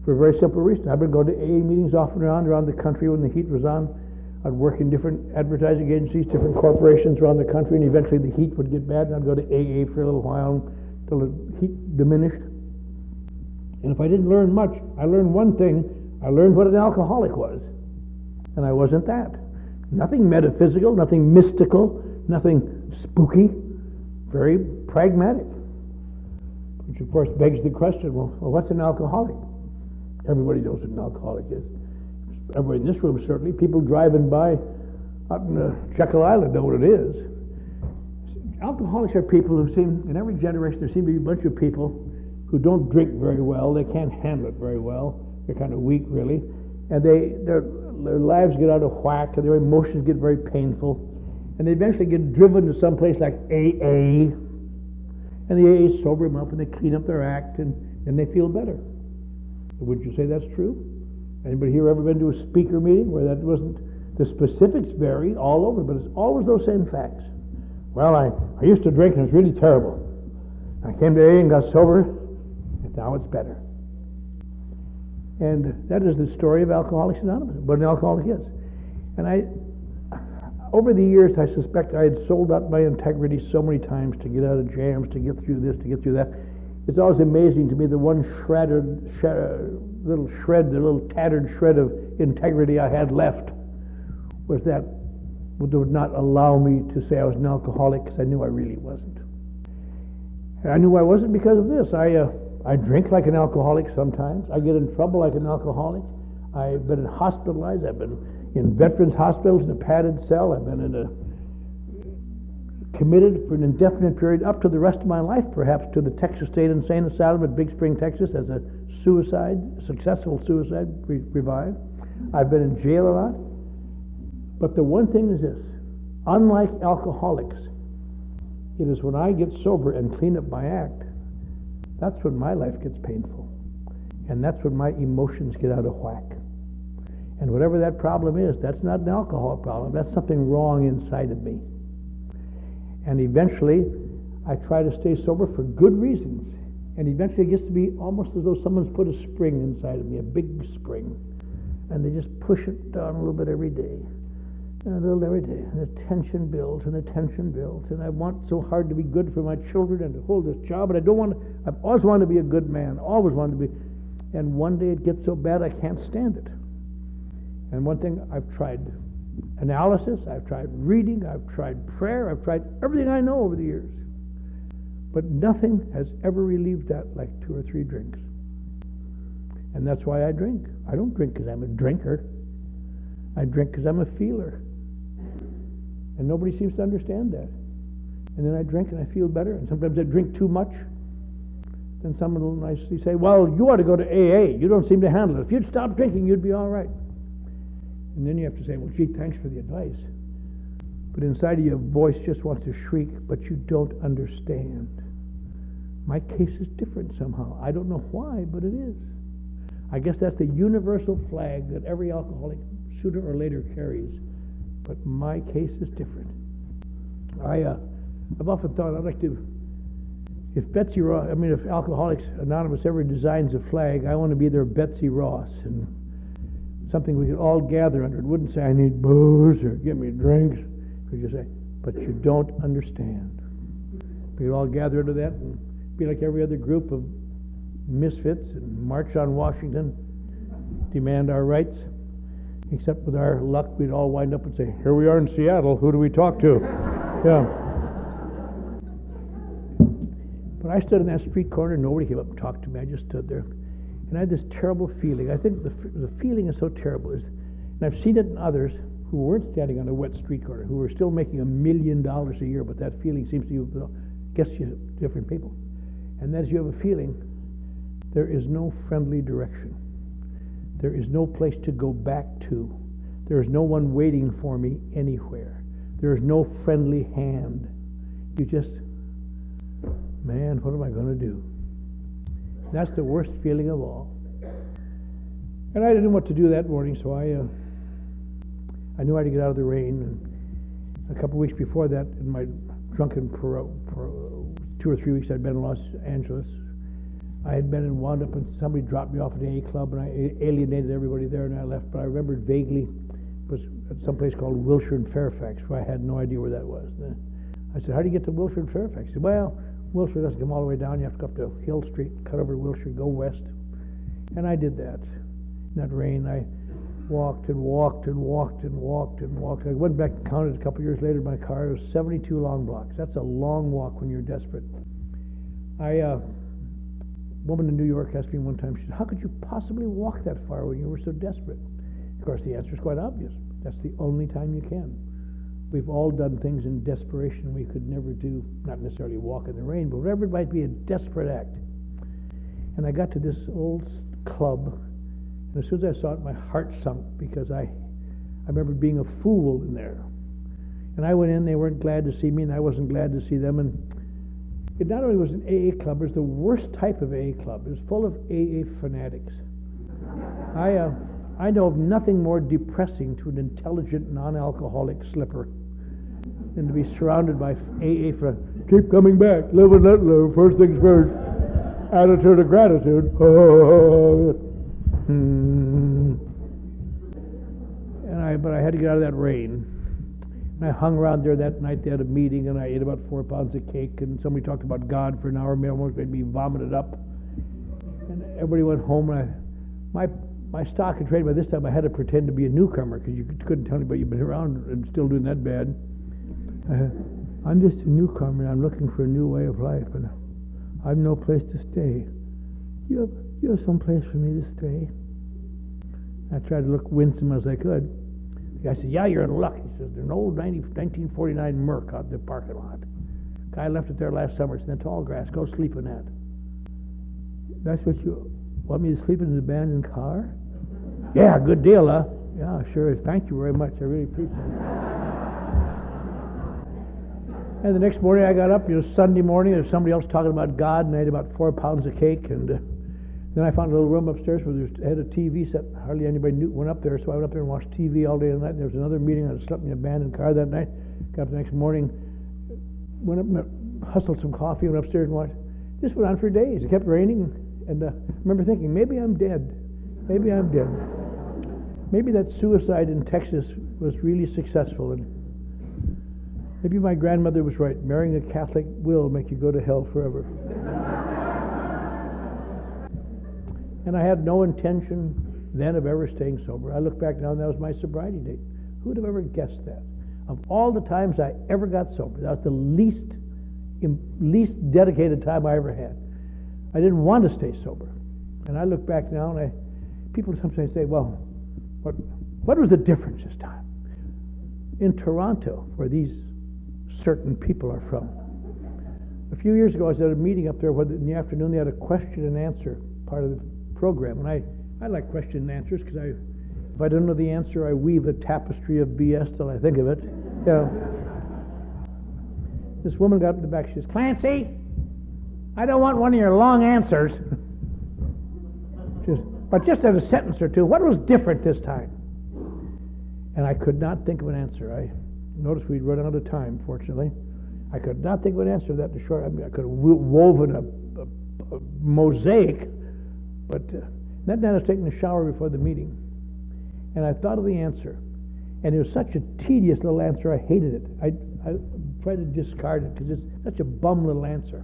For a very simple reason. I've been going to AA meetings off and around around the country when the heat was on. I'd work in different advertising agencies, different corporations around the country, and eventually the heat would get bad, and I'd go to AA for a little while until the heat diminished. And if I didn't learn much, I learned one thing. I learned what an alcoholic was. And I wasn't that. Nothing metaphysical, nothing mystical, nothing spooky, very pragmatic. Which, of course, begs the question well, what's an alcoholic? Everybody knows what an alcoholic is. Everybody in this room, certainly. People driving by out in uh, Jekyll Island know what it is. alcoholics are people who seem, in every generation, there seem to be a bunch of people who don't drink very well. They can't handle it very well. They're kind of weak, really, and they their their lives get out of whack, and their emotions get very painful, and they eventually get driven to some place like AA, and the AA sober them up, and they clean up their act, and and they feel better. Would you say that's true? Anybody here ever been to a speaker meeting where that wasn't? The specifics vary all over, but it's always those same facts. Well, I, I used to drink and it was really terrible. I came to AA and got sober, and now it's better. And that is the story of Alcoholics Anonymous, what an alcoholic is. And I, over the years, I suspect I had sold out my integrity so many times to get out of jams, to get through this, to get through that. It's always amazing to me the one shredded, shred, little shred, the little tattered shred of integrity I had left was that would not allow me to say I was an alcoholic because I knew I really wasn't. And I knew I wasn't because of this. I, uh, I drink like an alcoholic sometimes. I get in trouble like an alcoholic. I've been hospitalized. I've been in veterans hospitals in a padded cell. I've been in a committed for an indefinite period up to the rest of my life, perhaps to the Texas State Insane Asylum at Big Spring, Texas, as a suicide, successful suicide revived. I've been in jail a lot. But the one thing is this unlike alcoholics, it is when I get sober and clean up my act, that's when my life gets painful. And that's when my emotions get out of whack. And whatever that problem is, that's not an alcohol problem. That's something wrong inside of me. And eventually, I try to stay sober for good reasons. And eventually, it gets to be almost as though someone's put a spring inside of me, a big spring. And they just push it down a little bit every day and a little every day. And the tension builds and the tension builds. And I want so hard to be good for my children and to hold this job, but I don't want to, I've always wanted to be a good man, always wanted to be. And one day it gets so bad I can't stand it. And one thing I've tried analysis, I've tried reading, I've tried prayer, I've tried everything I know over the years. But nothing has ever relieved that like two or three drinks. And that's why I drink. I don't drink because I'm a drinker. I drink because I'm a feeler. And nobody seems to understand that. And then I drink and I feel better. And sometimes I drink too much. Then someone will nicely say, Well, you ought to go to AA. You don't seem to handle it. If you'd stop drinking, you'd be all right. And then you have to say, Well, gee, thanks for the advice. But inside of you, a voice just wants to shriek, but you don't understand. My case is different somehow. I don't know why, but it is. I guess that's the universal flag that every alcoholic sooner or later carries. But my case is different. I, uh, I've often thought I'd like to, if Betsy Ross, I mean, if Alcoholics Anonymous ever designs a flag, I want to be their Betsy Ross and something we could all gather under. It wouldn't say, I need booze or give me drinks. We could say, but you don't understand. We could all gather under that and be like every other group of misfits and march on Washington, demand our rights. Except with our luck, we'd all wind up and say, Here we are in Seattle, who do we talk to? yeah. But I stood in that street corner, nobody came up and talked to me. I just stood there. And I had this terrible feeling. I think the, the feeling is so terrible. Is, and I've seen it in others who weren't standing on a wet street corner, who were still making a million dollars a year, but that feeling seems to you, you different people. And as you have a feeling, there is no friendly direction. There is no place to go back to. There is no one waiting for me anywhere. There is no friendly hand. You just, man, what am I going to do? That's the worst feeling of all. And I didn't know what to do that morning, so I, uh, I knew I had to get out of the rain. And a couple weeks before that, in my drunken parole, two or three weeks I'd been in Los Angeles, I had been and wound up, and somebody dropped me off at the A club, and I alienated everybody there, and I left. But I remembered vaguely it was at some place called Wilshire and Fairfax, where I had no idea where that was. And I said, "How do you get to Wilshire and Fairfax?" He said, "Well, Wilshire doesn't come all the way down. You have to go up to Hill Street, cut over to Wilshire, go west." And I did that. In that rain, I walked and walked and walked and walked and walked. I went back and counted a couple years later my car. It was 72 long blocks. That's a long walk when you're desperate. I. Uh, woman in New York asked me one time, she said, How could you possibly walk that far when you were so desperate? Of course, the answer is quite obvious. That's the only time you can. We've all done things in desperation we could never do, not necessarily walk in the rain, but whatever it might be, a desperate act. And I got to this old club, and as soon as I saw it, my heart sunk because I, I remember being a fool in there. And I went in, they weren't glad to see me, and I wasn't glad to see them. And it not only was an AA club, it was the worst type of AA club. It was full of AA fanatics. I, uh, I know of nothing more depressing to an intelligent, non-alcoholic slipper than to be surrounded by AA for keep coming back, live and let live, first things first, attitude of gratitude. And I, but I had to get out of that rain. And I hung around there that night. They had a meeting, and I ate about four pounds of cake. And somebody talked about God for an hour. Me almost made me vomit it up. And everybody went home. And I, my my stock and trade by this time, I had to pretend to be a newcomer because you couldn't tell anybody you've been around and still doing that bad. Uh, I'm just a newcomer. and I'm looking for a new way of life, and I've no place to stay. You have you have some place for me to stay? I tried to look winsome as I could. The guy said, Yeah, you're in luck. He says, There's an old 90, 1949 Merc out in the parking lot. Guy left it there last summer. It's in the tall grass. Go sleep in that. That's what you want me to sleep in an abandoned car? Yeah, good deal, huh? Yeah, sure. Thank you very much. I really appreciate it. And the next morning I got up, it was Sunday morning, there was somebody else talking about God, and I ate about four pounds of cake, and uh, then I found a little room upstairs where there had a TV set. Hardly anybody knew, went up there, so I went up there and watched TV all day and night. And there was another meeting. I slept in an abandoned car that night. Got up the next morning, went up, hustled some coffee, went upstairs and watched. This went on for days. It kept raining, and uh, I remember thinking, maybe I'm dead. Maybe I'm dead. Maybe that suicide in Texas was really successful, and maybe my grandmother was right. Marrying a Catholic will make you go to hell forever. and I had no intention then of ever staying sober. I look back now, and that was my sobriety date. Who would have ever guessed that? Of all the times I ever got sober, that was the least, least dedicated time I ever had. I didn't want to stay sober. And I look back now, and I, people sometimes say, well, what, what was the difference this time? In Toronto, where these certain people are from, a few years ago I was at a meeting up there in the afternoon they had a question and answer part of the program. And I, I like question and answers because I, if I don't know the answer, I weave a tapestry of BS till I think of it. You know. This woman got up in the back. She says, Clancy, I don't want one of your long answers. just, but just as a sentence or two, what was different this time? And I could not think of an answer. I noticed we'd run out of time, fortunately. I could not think of an answer to that in short. I, mean, I could have woven a, a, a mosaic, but uh, that I was taking a shower before the meeting, and I thought of the answer, and it was such a tedious little answer. I hated it. I, I tried to discard it because it's such a bum little answer.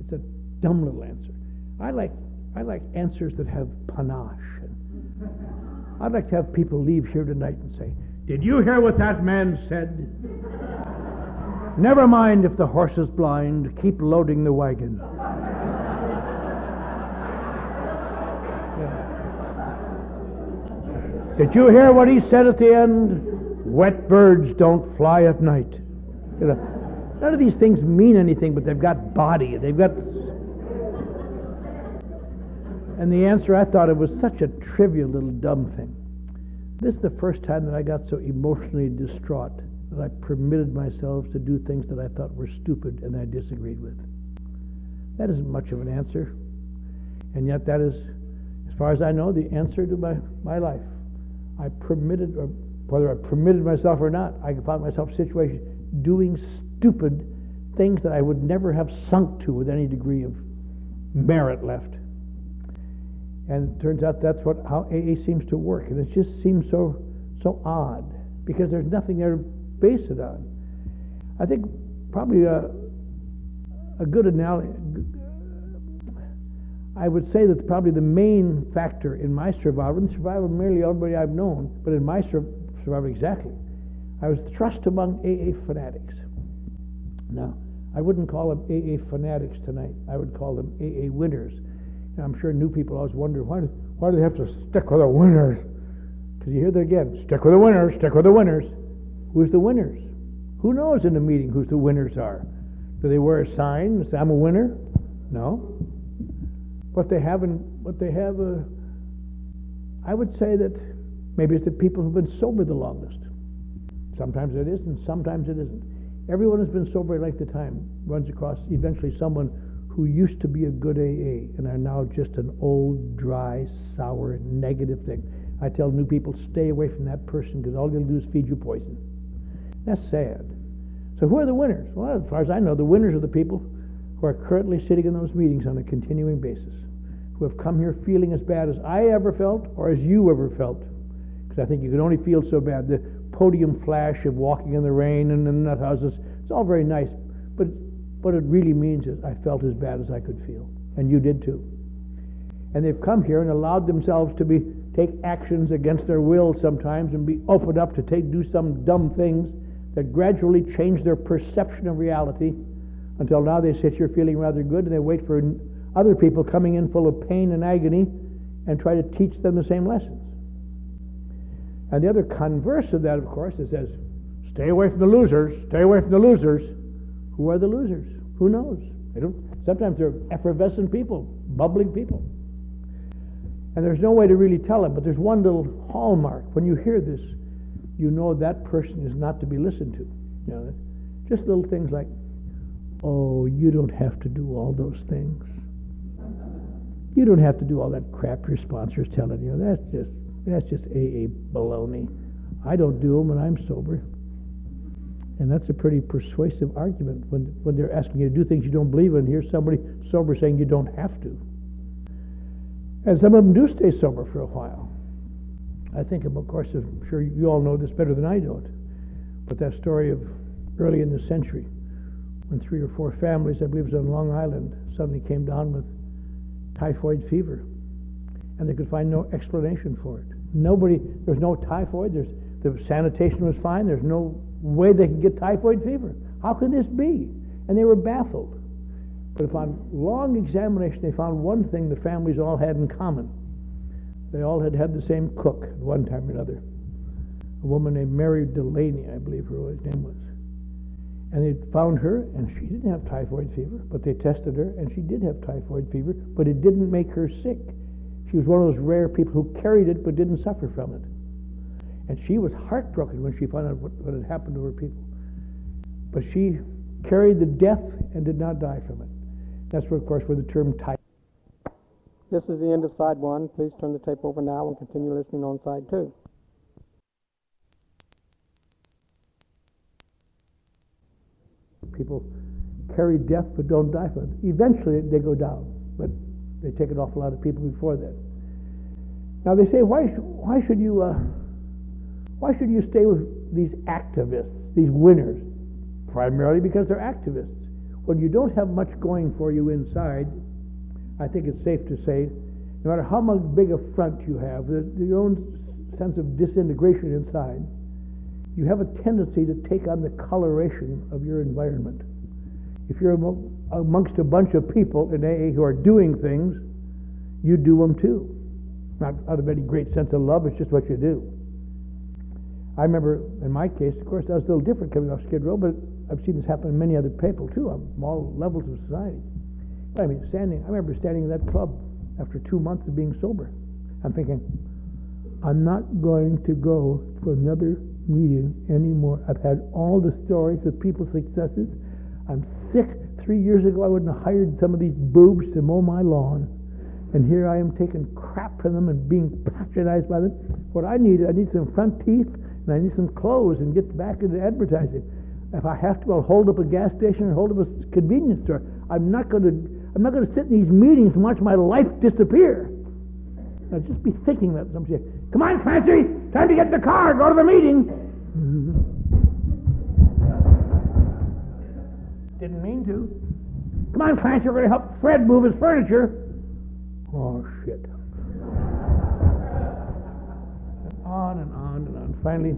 It's a dumb little answer. I like I like answers that have panache. I'd like to have people leave here tonight and say, Did you hear what that man said? Never mind if the horse is blind, keep loading the wagon. Did you hear what he said at the end? Wet birds don't fly at night. You know, none of these things mean anything, but they've got body. They've got and the answer, I thought it was such a trivial little dumb thing. This is the first time that I got so emotionally distraught that I permitted myself to do things that I thought were stupid and I disagreed with. That isn't much of an answer. And yet, that is, as far as I know, the answer to my, my life. I permitted, or whether I permitted myself or not, I found myself in situations doing stupid things that I would never have sunk to with any degree of merit left. And it turns out that's what how AA seems to work, and it just seems so so odd because there's nothing there to base it on. I think probably a a good analogy. I would say that probably the main factor in my survival, and survival merely everybody I've known, but in my sur- survival exactly, I was thrust among AA fanatics. Now, I wouldn't call them AA fanatics tonight. I would call them AA winners I'm sure new people always wonder why, why do they have to stick with the winners? Because you hear that again stick with the winners, stick with the winners. Who's the winners? Who knows in the meeting who the winners are? Do they wear a sign and say, I'm a winner? No. But they haven't, but they have a, I would say that maybe it's the people who've been sober the longest. Sometimes it is, and sometimes it isn't. Everyone who's been sober a length of time runs across eventually someone who used to be a good AA and are now just an old, dry, sour, negative thing. I tell new people, stay away from that person because all they'll do is feed you poison. That's sad. So who are the winners? Well, as far as I know, the winners are the people who are currently sitting in those meetings on a continuing basis, who have come here feeling as bad as I ever felt or as you ever felt. Because I think you can only feel so bad. The podium flash of walking in the rain and in nut houses, it's all very nice. But what it really means is I felt as bad as I could feel. And you did too. And they've come here and allowed themselves to be take actions against their will sometimes and be opened up to take do some dumb things that gradually change their perception of reality until now they sit here feeling rather good and they wait for other people coming in full of pain and agony and try to teach them the same lessons. And the other converse of that, of course, is says, stay away from the losers, stay away from the losers. Who are the losers? Who knows? They don't, sometimes they're effervescent people, bubbling people. And there's no way to really tell it, but there's one little hallmark. When you hear this, you know that person is not to be listened to. You know, just little things like, oh, you don't have to do all those things. You don't have to do all that crap your sponsor's telling you. That's just that's just AA baloney. I don't do them when I'm sober. And that's a pretty persuasive argument when, when they're asking you to do things you don't believe in. Here's somebody sober saying you don't have to. And some of them do stay sober for a while. I think, of course, I'm sure you all know this better than I do it, but that story of early in the century when three or four families, I believe it was on Long Island, suddenly came down with typhoid fever. And they could find no explanation for it. Nobody, there's no typhoid, there's, the sanitation was fine, there's no way they could get typhoid fever. How could this be? And they were baffled. But upon long examination, they found one thing the families all had in common. They all had had the same cook at one time or another. A woman named Mary Delaney, I believe her name was. And they found her, and she didn't have typhoid fever, but they tested her, and she did have typhoid fever, but it didn't make her sick. She was one of those rare people who carried it but didn't suffer from it. And she was heartbroken when she found out what, what had happened to her people. But she carried the death and did not die from it. That's, where, of course, where the term type. This is the end of side one. Please turn the tape over now and continue listening on side two. People carry death but don't die from it. Eventually they go down, but they take an awful lot of people before that. Now they say, why, why should you, uh, why should you stay with these activists, these winners? Primarily because they're activists. When you don't have much going for you inside, I think it's safe to say, no matter how much big a front you have, your own sense of disintegration inside, you have a tendency to take on the coloration of your environment. If you're amongst a bunch of people in AA who are doing things, you do them too. Not out of any great sense of love, it's just what you do. I remember in my case, of course, that was a little different coming off Skid Row, but I've seen this happen in many other people too, on all levels of society. I mean, standing, I remember standing in that club after two months of being sober. I'm thinking, I'm not going to go to another meeting anymore. I've had all the stories of people's successes. I'm sick. Three years ago, I wouldn't have hired some of these boobs to mow my lawn. And here I am taking crap from them and being patronized by them. What I need, I need some front teeth and I need some clothes and get back into advertising. If I have to, I'll hold up a gas station or hold up a convenience store. I'm not going to. I'm not going to sit in these meetings and watch my life disappear. Now, just be thinking that. Somebody say, "Come on, Clancy, time to get in the car, go to the meeting." Didn't mean to. Come on, Clancy, we're going to help Fred move his furniture. Oh shit! and on and on. Finally,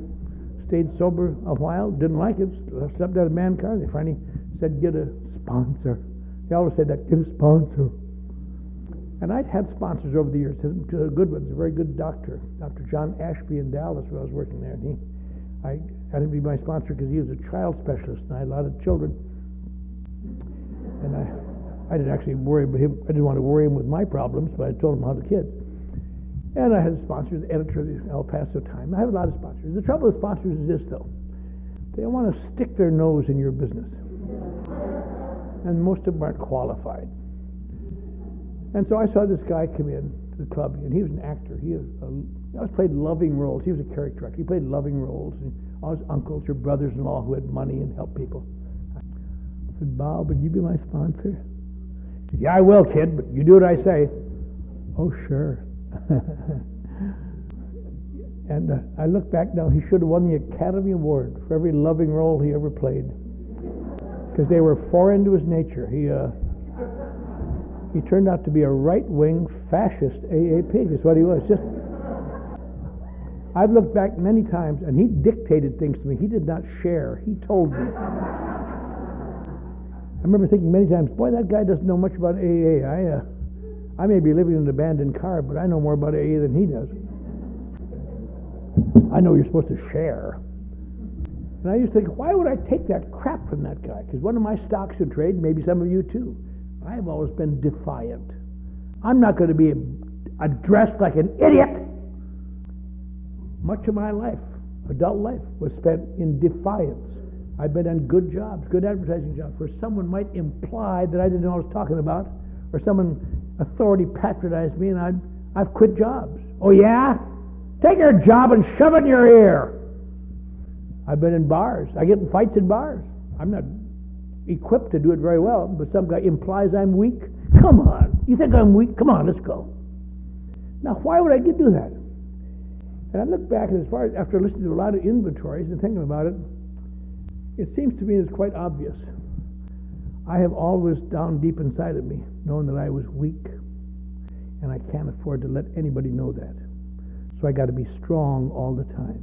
stayed sober a while, didn't like it, slept out of man car. They finally said, get a sponsor. They always said that, get a sponsor. And I'd had sponsors over the years, good ones, a very good doctor, Dr. John Ashby in Dallas when I was working there. And he, I had him be my sponsor because he was a child specialist, and I had a lot of children. And I, I didn't actually worry about him. I didn't want to worry him with my problems, but I told him how the kids. And I had a sponsor, the editor of the El Paso Times. I have a lot of sponsors. The trouble with sponsors is this, though: they want to stick their nose in your business, and most of them aren't qualified. And so I saw this guy come in to the club, and he was an actor. He was, a, he always played loving roles. He was a character actor. He played loving roles, and all his uncles or brothers-in-law who had money and helped people. I said, Bob, would you be my sponsor? He said, yeah, I will, kid, but you do what I say. Oh, sure. and uh, I look back now, he should have won the Academy Award for every loving role he ever played. Because they were foreign to his nature. He, uh, he turned out to be a right-wing fascist AAP, is what he was. Just, I've looked back many times, and he dictated things to me. He did not share. He told me. I remember thinking many times, boy, that guy doesn't know much about AA. I, uh, I may be living in an abandoned car, but I know more about AA than he does. I know you're supposed to share. And I used to think, why would I take that crap from that guy? Because one of my stocks in trade, maybe some of you too, I have always been defiant. I'm not going to be addressed like an idiot. Much of my life, adult life, was spent in defiance. I've been on good jobs, good advertising jobs, where someone might imply that I didn't know what I was talking about, or someone authority patronized me, and I'd, I've quit jobs. Oh, yeah? Take your job and shove it in your ear. I've been in bars. I get in fights in bars. I'm not equipped to do it very well, but some guy implies I'm weak. Come on. You think I'm weak? Come on, let's go. Now, why would I do that? And I look back, and as far as after listening to a lot of inventories and thinking about it, it seems to me it's quite obvious. I have always down deep inside of me known that I was weak, and I can't afford to let anybody know that. So I got to be strong all the time.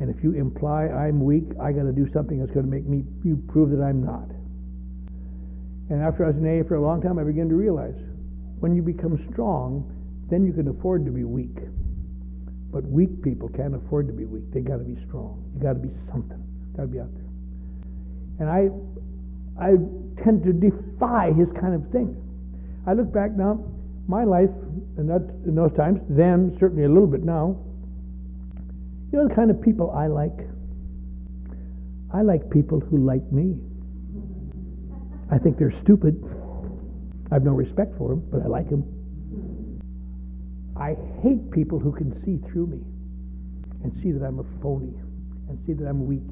And if you imply I'm weak, I got to do something that's going to make me you prove that I'm not. And after I was in AA for a long time, I began to realize when you become strong, then you can afford to be weak. But weak people can't afford to be weak. They got to be strong. You got to be something. Got to be out there. And I, I tend to defy his kind of thing. I look back now, my life, and that in those times, then certainly a little bit now. You know the kind of people I like. I like people who like me. I think they're stupid. I have no respect for them, but I like them. I hate people who can see through me and see that I'm a phony and see that I'm weak.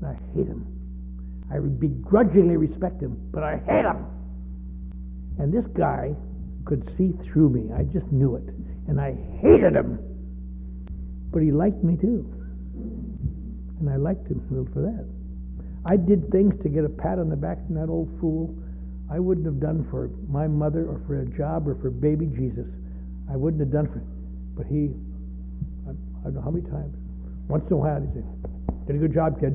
And I hate them. I begrudgingly respect him, but I hate him. And this guy could see through me. I just knew it. And I hated him. But he liked me too. And I liked him for that. I did things to get a pat on the back from that old fool I wouldn't have done for my mother or for a job or for baby Jesus. I wouldn't have done for him. But he, I, I don't know how many times, once in a while he'd say, did a good job, kid.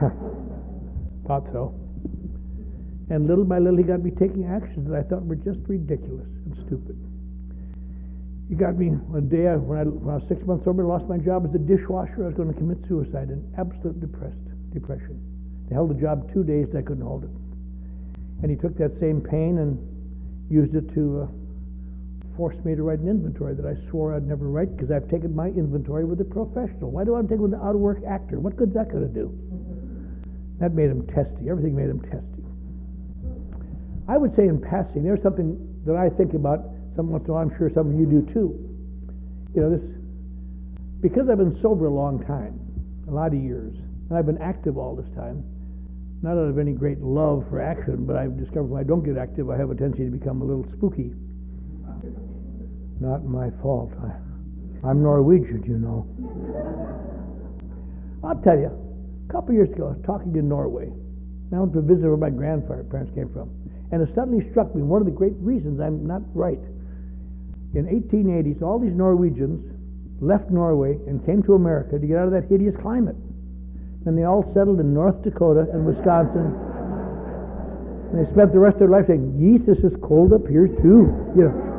Thought so. And little by little he got me taking actions that I thought were just ridiculous and stupid. He got me one day I, when, I, when I was six months sober, lost my job as a dishwasher. I was going to commit suicide in absolute depressed depression. They held the job two days, and I couldn't hold it. And he took that same pain and used it to uh, force me to write an inventory that I swore I'd never write because I've taken my inventory with a professional. Why do I take it with an out of work actor? What good's that going to do? That made him testy. Everything made him testy. I would say in passing, there's something that I think about some once in a while. I'm sure some of you do too. You know, this because I've been sober a long time, a lot of years, and I've been active all this time. Not out of any great love for action, but I've discovered when I don't get active, I have a tendency to become a little spooky. Not my fault. I, I'm Norwegian, you know. I'll tell you, a couple years ago, I was talking in Norway. I went to visit where my grandparents came from. And it suddenly struck me one of the great reasons I'm not right. In 1880s, all these Norwegians left Norway and came to America to get out of that hideous climate. And they all settled in North Dakota and Wisconsin. And they spent the rest of their life saying, this is cold up here too. You know.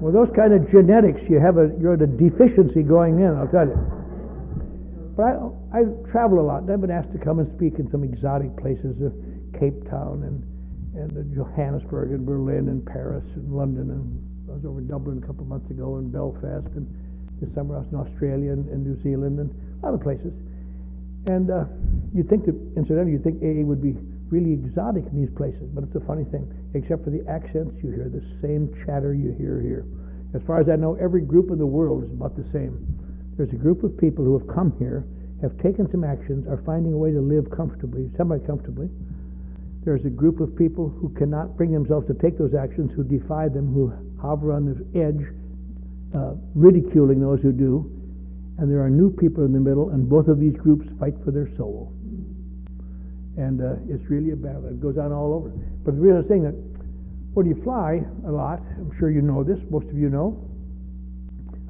Well, those kind of genetics, you have a, you're at a deficiency going in, I'll tell you. But I, I travel a lot, I've been asked to come and speak in some exotic places, uh, Cape Town and, and Johannesburg and Berlin and Paris and London, and I was over in Dublin a couple of months ago and Belfast, and this summer I was in Australia and, and New Zealand and other places. And uh, you'd think that, incidentally, you'd think AA would be really exotic in these places, but it's a funny thing. Except for the accents you hear, the same chatter you hear here. As far as I know, every group in the world is about the same. There's a group of people who have come here, have taken some actions, are finding a way to live comfortably, semi-comfortably. There's a group of people who cannot bring themselves to take those actions, who defy them, who hover on the edge, uh, ridiculing those who do. And there are new people in the middle, and both of these groups fight for their soul and uh, it's really a battle. It goes on all over. But the real thing that when you fly a lot, I'm sure you know this. Most of you know.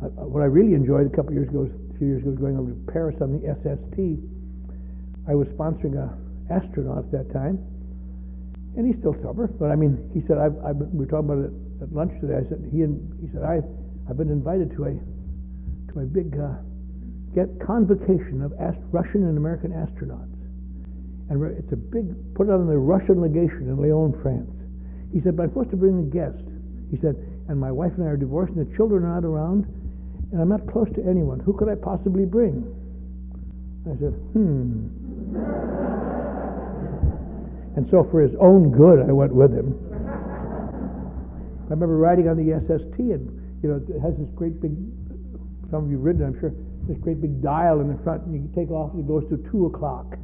Uh, what I really enjoyed a couple years ago, a few years ago, going over to Paris on the SST. I was sponsoring a astronaut at that time, and he's still sober. But I mean, he said, I've, I've been, we were talking about it at lunch today. I said he and he said I I've been invited to a to a big uh, get convocation of ast- Russian and American astronauts and it's a big, put it on the Russian legation in Lyon, France. He said, but I'm supposed to bring a guest. He said, and my wife and I are divorced, and the children are not around, and I'm not close to anyone. Who could I possibly bring? I said, hmm. and so for his own good, I went with him. I remember riding on the SST, and you know, it has this great big, some of you have ridden, I'm sure, this great big dial in the front, and you take off, and it goes to two o'clock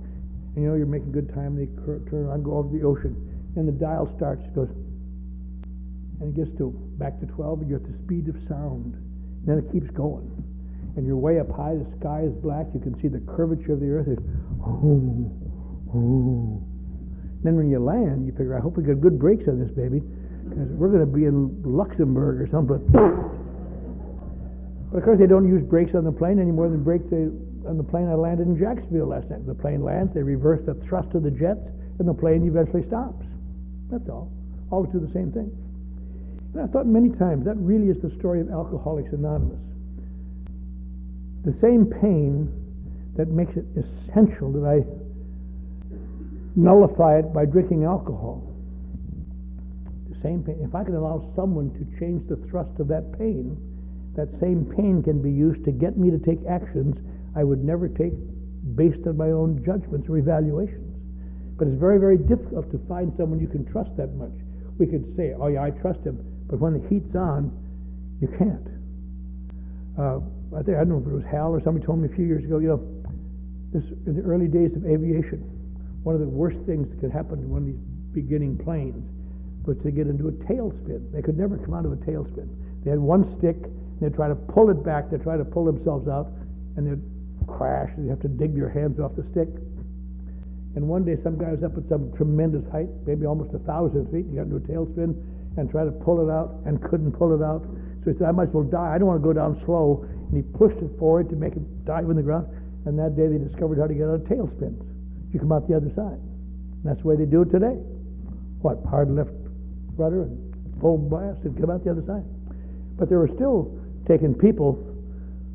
and you know you're making good time, they turn around, go over the ocean, and the dial starts, it goes, and it gets to back to 12, and you're at the speed of sound. And then it keeps going. And you're way up high, the sky is black, you can see the curvature of the earth. It's, oh, oh. Then when you land, you figure, I hope we get good brakes on this baby, because we're going to be in Luxembourg or something. but of course, they don't use brakes on the plane any more than brakes they on the plane I landed in Jacksonville last night. The plane lands, they reverse the thrust of the jets, and the plane eventually stops. That's all. Always do the same thing. And I thought many times that really is the story of Alcoholics Anonymous. The same pain that makes it essential that I nullify it by drinking alcohol. The same pain. If I can allow someone to change the thrust of that pain, that same pain can be used to get me to take actions I would never take based on my own judgments or evaluations. But it's very, very difficult to find someone you can trust that much. We could say, oh, yeah, I trust him, but when the heat's on, you can't. Uh, I think, I don't know if it was Hal or somebody told me a few years ago, you know, this, in the early days of aviation, one of the worst things that could happen to one of these beginning planes was to get into a tailspin. They could never come out of a tailspin. They had one stick, and they'd try to pull it back, they'd try to pull themselves out, and they'd crash, and you have to dig your hands off the stick. And one day, some guy was up at some tremendous height, maybe almost a thousand feet. He got into a tailspin and tried to pull it out and couldn't pull it out. So he said, I might as well die. I don't want to go down slow. And he pushed it forward to make it dive in the ground. And that day, they discovered how to get out of tailspins. You come out the other side. And that's the way they do it today. What? Hard left rudder and full blast and come out the other side. But they were still taking people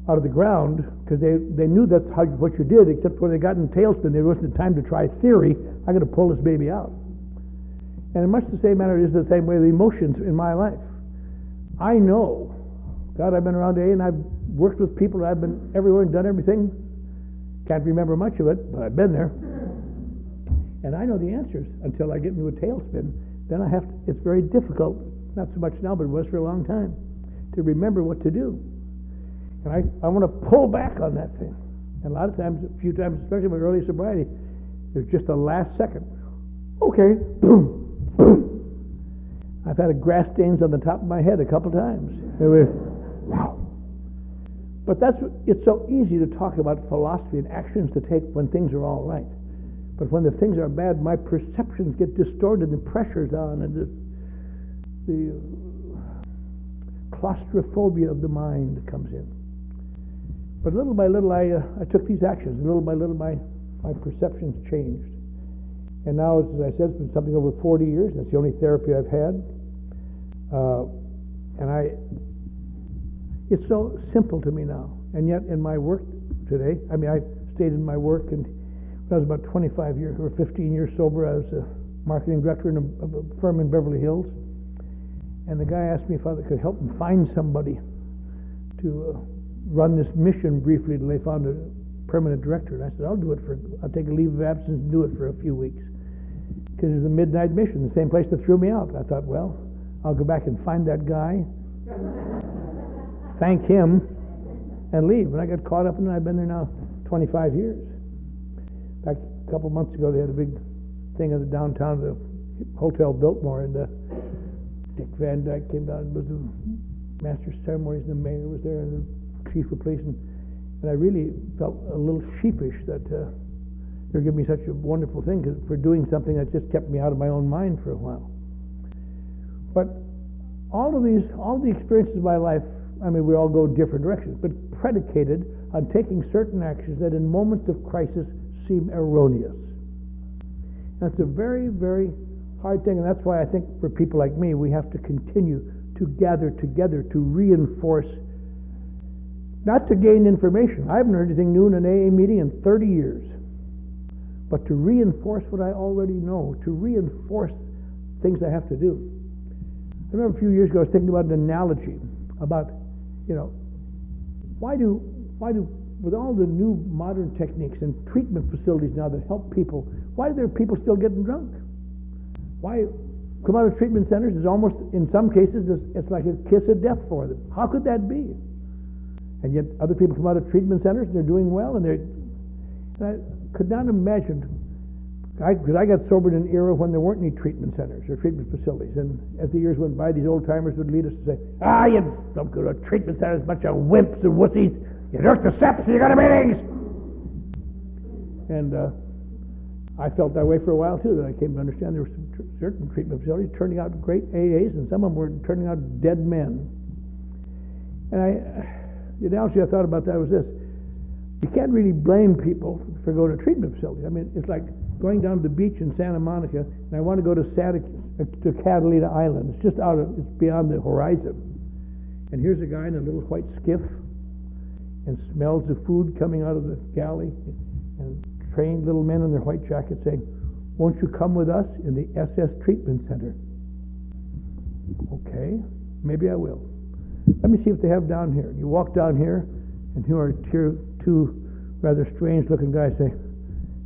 out of the ground because they, they knew that's how, what you did, except when they got in tailspin, there wasn't time to try theory. I got to pull this baby out. And in much the same manner, it is the same way the emotions in my life. I know, God, I've been around AA and I've worked with people, I've been everywhere and done everything. Can't remember much of it, but I've been there. And I know the answers until I get into a tailspin. Then I have to, it's very difficult, not so much now, but it was for a long time, to remember what to do. And I, I want to pull back on that thing. And a lot of times, a few times, especially my early sobriety, there's just a last second. Okay, boom, boom. I've had grass stains on the top of my head a couple times. wow. But that's it's so easy to talk about philosophy and actions to take when things are all right. But when the things are bad, my perceptions get distorted, and the pressure's on, and the, the claustrophobia of the mind comes in. But little by little, I, uh, I took these actions. Little by little, my, my perceptions changed. And now, as I said, it's been something over 40 years. That's the only therapy I've had. Uh, and I, it's so simple to me now. And yet, in my work today, I mean, I stayed in my work, and when I was about 25 years or 15 years sober, I was a marketing director in a, a firm in Beverly Hills. And the guy asked me if I could help him find somebody to uh, run this mission briefly till they found a permanent director. And I said, I'll do it for, I'll take a leave of absence and do it for a few weeks. Because it was a midnight mission, the same place that threw me out. I thought, well, I'll go back and find that guy, thank him, and leave. And I got caught up in it. I've been there now 25 years. In fact, a couple months ago, they had a big thing in the downtown, the Hotel Biltmore, and uh, Dick Van Dyke came down and was the master of ceremonies, and the mayor was there, and of police, and, and I really felt a little sheepish that uh, they're giving me such a wonderful thing for doing something that just kept me out of my own mind for a while. But all of these, all the experiences of my life, I mean, we all go different directions, but predicated on taking certain actions that in moments of crisis seem erroneous. That's a very, very hard thing, and that's why I think for people like me, we have to continue to gather together to reinforce, not to gain information. I haven't heard anything new in an AA meeting in 30 years, but to reinforce what I already know, to reinforce things I have to do. I remember a few years ago, I was thinking about an analogy about, you know, why do, why do, with all the new modern techniques and treatment facilities now that help people, why are there people still getting drunk? Why come out of treatment centers is almost, in some cases, it's, it's like a kiss of death for them. How could that be? And yet, other people come out of treatment centers and they're doing well, and they're. And I could not imagine, because I, got sober in an era when there weren't any treatment centers or treatment facilities, and as the years went by, these old timers would lead us to say, "Ah, you don't go to a treatment center, it's a bunch of wimps and wussies. You jerk the steps, and you go to meetings." And uh, I felt that way for a while too. That I came to understand there were tr- certain treatment facilities turning out great AAs, and some of them were turning out dead men. And I, the analogy I thought about that was this: you can't really blame people for going to treatment facilities. I mean, it's like going down to the beach in Santa Monica, and I want to go to Santa uh, to Catalina Island. It's just out of, it's beyond the horizon. And here's a guy in a little white skiff, and smells the food coming out of the galley, and trained little men in their white jackets saying, Won't you come with us in the SS Treatment Center? Okay, maybe I will. Let me see what they have down here. You walk down here, and here are two, two rather strange looking guys say,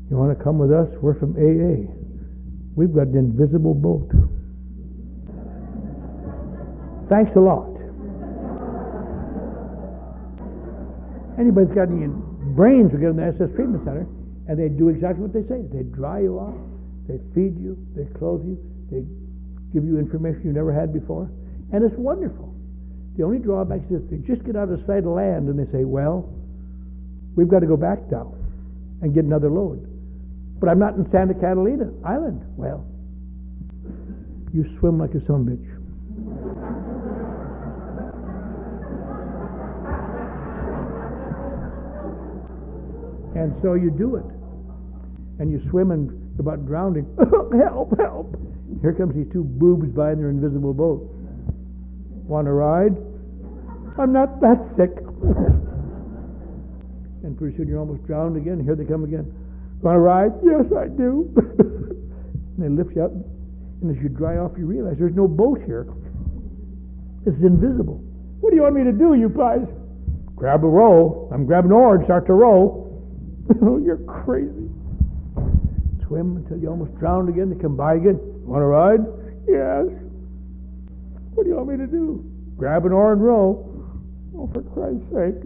You want to come with us? We're from AA. We've got an invisible boat. Thanks a lot. Anybody's got any brains will get in the SS Treatment Center, and they do exactly what they say. They dry you off, they feed you, they clothe you, they give you information you never had before, and it's wonderful. The only drawback is if they just get out of sight of land and they say, well, we've got to go back now and get another load. But I'm not in Santa Catalina Island. Well, you swim like a son bitch. And so you do it. And you swim and you're about drowning. help, help. Here comes these two boobs by in their invisible boat. Want to ride? I'm not that sick. and pretty soon you're almost drowned again. Here they come again. Want to ride? Yes, I do. and they lift you up. And as you dry off, you realize there's no boat here. It's invisible. What do you want me to do, you guys? Grab a row. I'm grabbing an oar and start to row. oh, you're crazy. Swim until you almost drowned again. They come by again. Want to ride? Yes. What do you want me to do? Grab an oar and row. Oh, for Christ's sake.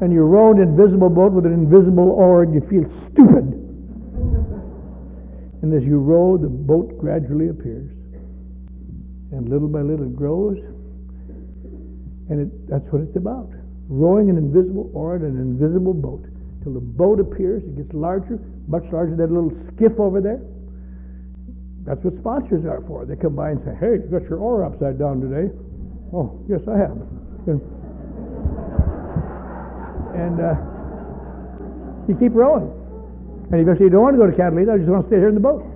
And you row an invisible boat with an invisible oar and you feel stupid. And as you row, the boat gradually appears. And little by little it grows. And it, that's what it's about. Rowing an invisible oar in an invisible boat till the boat appears. It gets larger, much larger than that little skiff over there. That's what sponsors are for. They come by and say, "Hey, you got your oar upside down today." Oh, yes, I have. And uh, you keep rowing. And eventually you don't want to go to Catalina. I just want to stay here in the boat.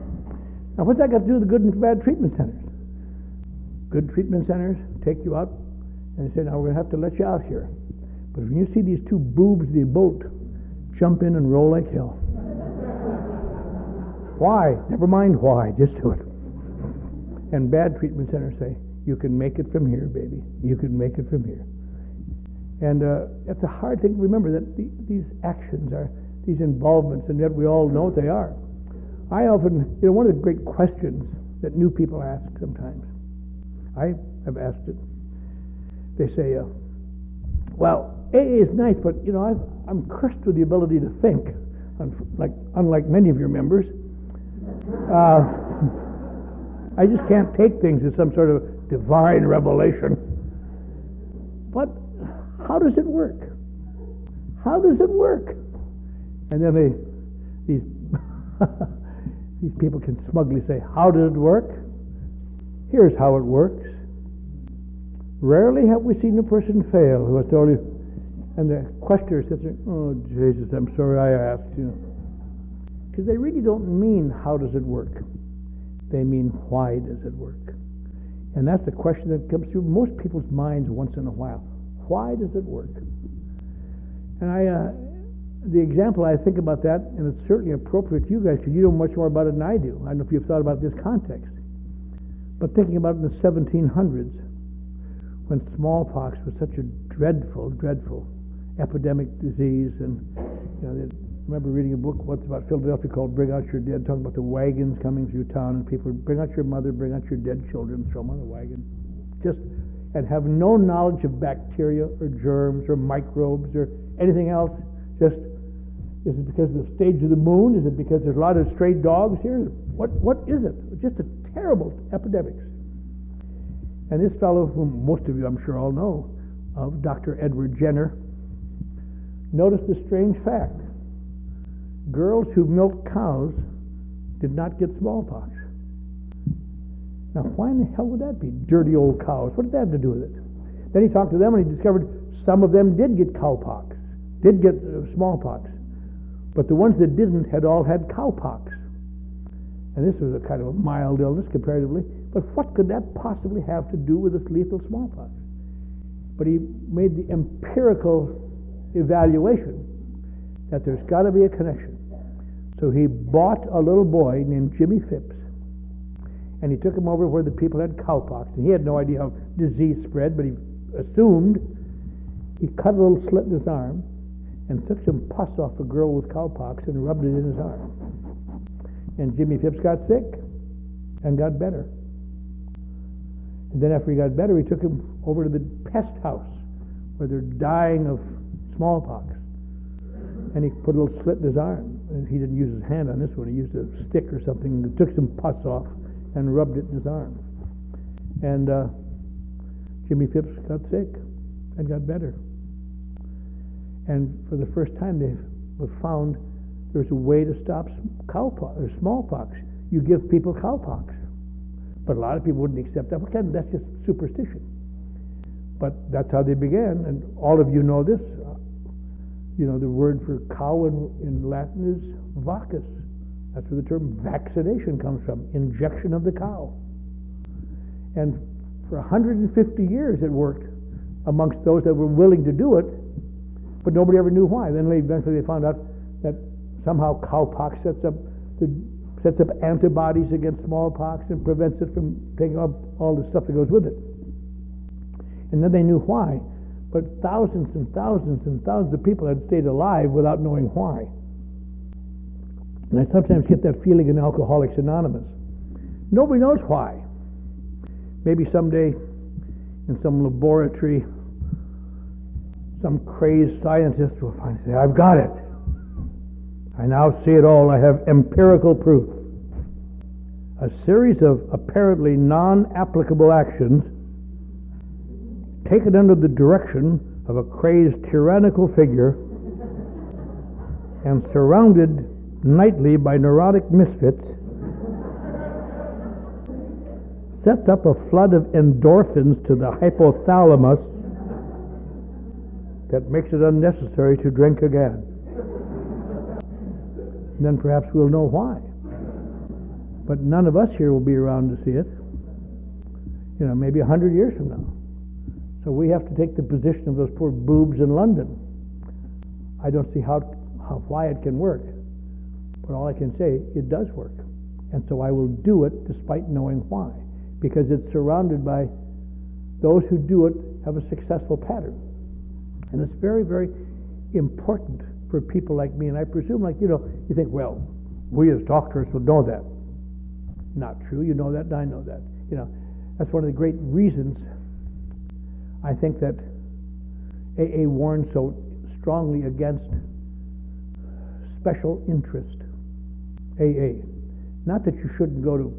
Now, what's that got to do with the good and bad treatment centers? Good treatment centers take you out And they said, now we're gonna have to let you out here. But when you see these two boobs of the boat, jump in and roll like hell. Why? Never mind why, just do it. And bad treatment centers say, you can make it from here, baby. You can make it from here. And uh, it's a hard thing to remember that the, these actions are, these involvements, and yet we all know what they are. I often, you know, one of the great questions that new people ask sometimes, I have asked it. They say, uh, well, AA is nice, but, you know, I've, I'm cursed with the ability to think, like, unlike many of your members. Uh, I just can't take things as some sort of divine revelation. But how does it work? How does it work? And then they, these, these people can smugly say, How does it work? Here's how it works. Rarely have we seen a person fail who has told you, and the questioner there, Oh, Jesus, I'm sorry I asked you. Because they really don't mean, How does it work? They mean, Why does it work? And that's the question that comes through most people's minds once in a while. Why does it work? And I, uh, the example I think about that, and it's certainly appropriate to you guys because you know much more about it than I do. I don't know if you've thought about this context. But thinking about in the 1700s, when smallpox was such a dreadful, dreadful epidemic disease, and you know, remember reading a book once about Philadelphia called "Bring Out Your Dead," talking about the wagons coming through town, and people bring out your mother, bring out your dead children, throw them on the wagon, just and have no knowledge of bacteria or germs or microbes or anything else. Just is it because of the stage of the moon? Is it because there's a lot of stray dogs here? What what is it? Just a terrible epidemics. And this fellow, whom most of you I'm sure all know, of Dr. Edward Jenner, noticed the strange fact. Girls who milked cows did not get smallpox. Now, why in the hell would that be? Dirty old cows. What did that have to do with it? Then he talked to them and he discovered some of them did get cowpox, did get uh, smallpox. But the ones that didn't had all had cowpox. And this was a kind of a mild illness comparatively. But what could that possibly have to do with this lethal smallpox? But he made the empirical evaluation that there's got to be a connection. So he bought a little boy named Jimmy Phipps, and he took him over where the people had cowpox. And he had no idea how disease spread, but he assumed he cut a little slit in his arm and took some pus off a girl with cowpox and rubbed it in his arm. And Jimmy Phipps got sick and got better. And then after he got better, he took him over to the pest house where they're dying of smallpox. And he put a little slit in his arm. He didn't use his hand on this one. He used a stick or something and took some pus off and rubbed it in his arm. And uh, Jimmy Phipps got sick and got better. And for the first time, they found there's a way to stop cowpox or smallpox. You give people cowpox. But a lot of people wouldn't accept that. Well, that's just superstition. But that's how they began, and all of you know this. You know, the word for cow in, in Latin is vacus. That's where the term vaccination comes from, injection of the cow. And for 150 years it worked amongst those that were willing to do it, but nobody ever knew why. Then eventually they found out that somehow cowpox sets up the sets up antibodies against smallpox and prevents it from taking up all the stuff that goes with it. And then they knew why. But thousands and thousands and thousands of people had stayed alive without knowing why. And I sometimes get that feeling in Alcoholics Anonymous. Nobody knows why. Maybe someday in some laboratory, some crazed scientist will finally say, I've got it. I now see it all. I have empirical proof. A series of apparently non applicable actions taken under the direction of a crazed tyrannical figure and surrounded nightly by neurotic misfits sets up a flood of endorphins to the hypothalamus that makes it unnecessary to drink again then perhaps we'll know why. But none of us here will be around to see it. You know, maybe a hundred years from now. So we have to take the position of those poor boobs in London. I don't see how, how why it can work, but all I can say, it does work. And so I will do it despite knowing why, because it's surrounded by those who do it have a successful pattern. And it's very, very important for people like me. And I presume, like, you know, you think, well, we as doctors will know that. Not true. You know that, and I know that. You know, that's one of the great reasons I think that AA warns so strongly against special interest. AA. Not that you shouldn't go to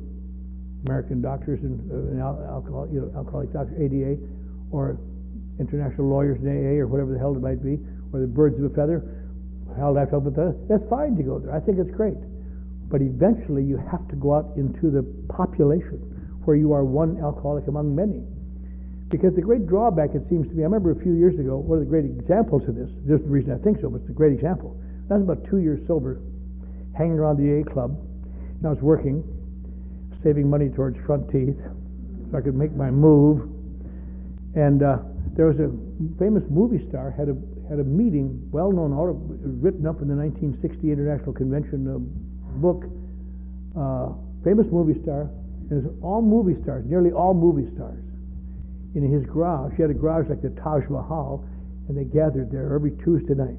American doctors and, uh, and al- alcohol, you know, alcoholic doctors, ADA, or international lawyers in AA, or whatever the hell it might be, or the birds of a feather. Hell, I felt with that. That's fine to go there. I think it's great. But eventually, you have to go out into the population where you are one alcoholic among many. Because the great drawback, it seems to me, I remember a few years ago, one of the great examples of this, just the reason I think so, but it's a great example. I was about two years sober, hanging around the AA club, and I was working, saving money towards front teeth, so I could make my move. And uh, there was a famous movie star had a had a meeting, well known, auto, written up in the 1960 International Convention uh, book. Uh, famous movie star, and all movie stars, nearly all movie stars in his garage. He had a garage like the Taj Mahal, and they gathered there every Tuesday night.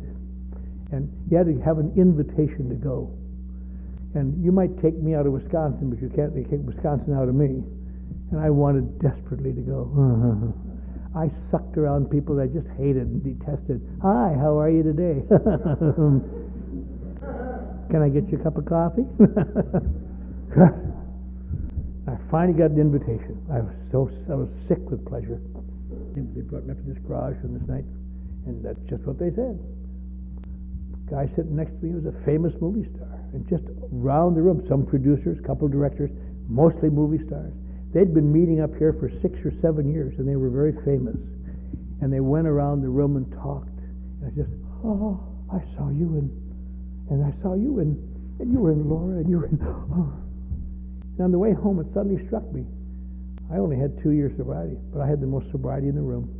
And you had to have an invitation to go. And you might take me out of Wisconsin, but you can't take Wisconsin out of me. And I wanted desperately to go. I sucked around people that I just hated and detested. Hi, how are you today? Can I get you a cup of coffee? I finally got an invitation. I was so I was sick with pleasure. They brought me up to this garage on this night, and that's just what they said. The guy sitting next to me was a famous movie star, and just round the room, some producers, couple directors, mostly movie stars. They'd been meeting up here for six or seven years, and they were very famous. And they went around the room and talked. And I just, oh, I saw you, and and I saw you, and and you were in Laura, and you were in. Oh. And on the way home, it suddenly struck me. I only had two years of sobriety, but I had the most sobriety in the room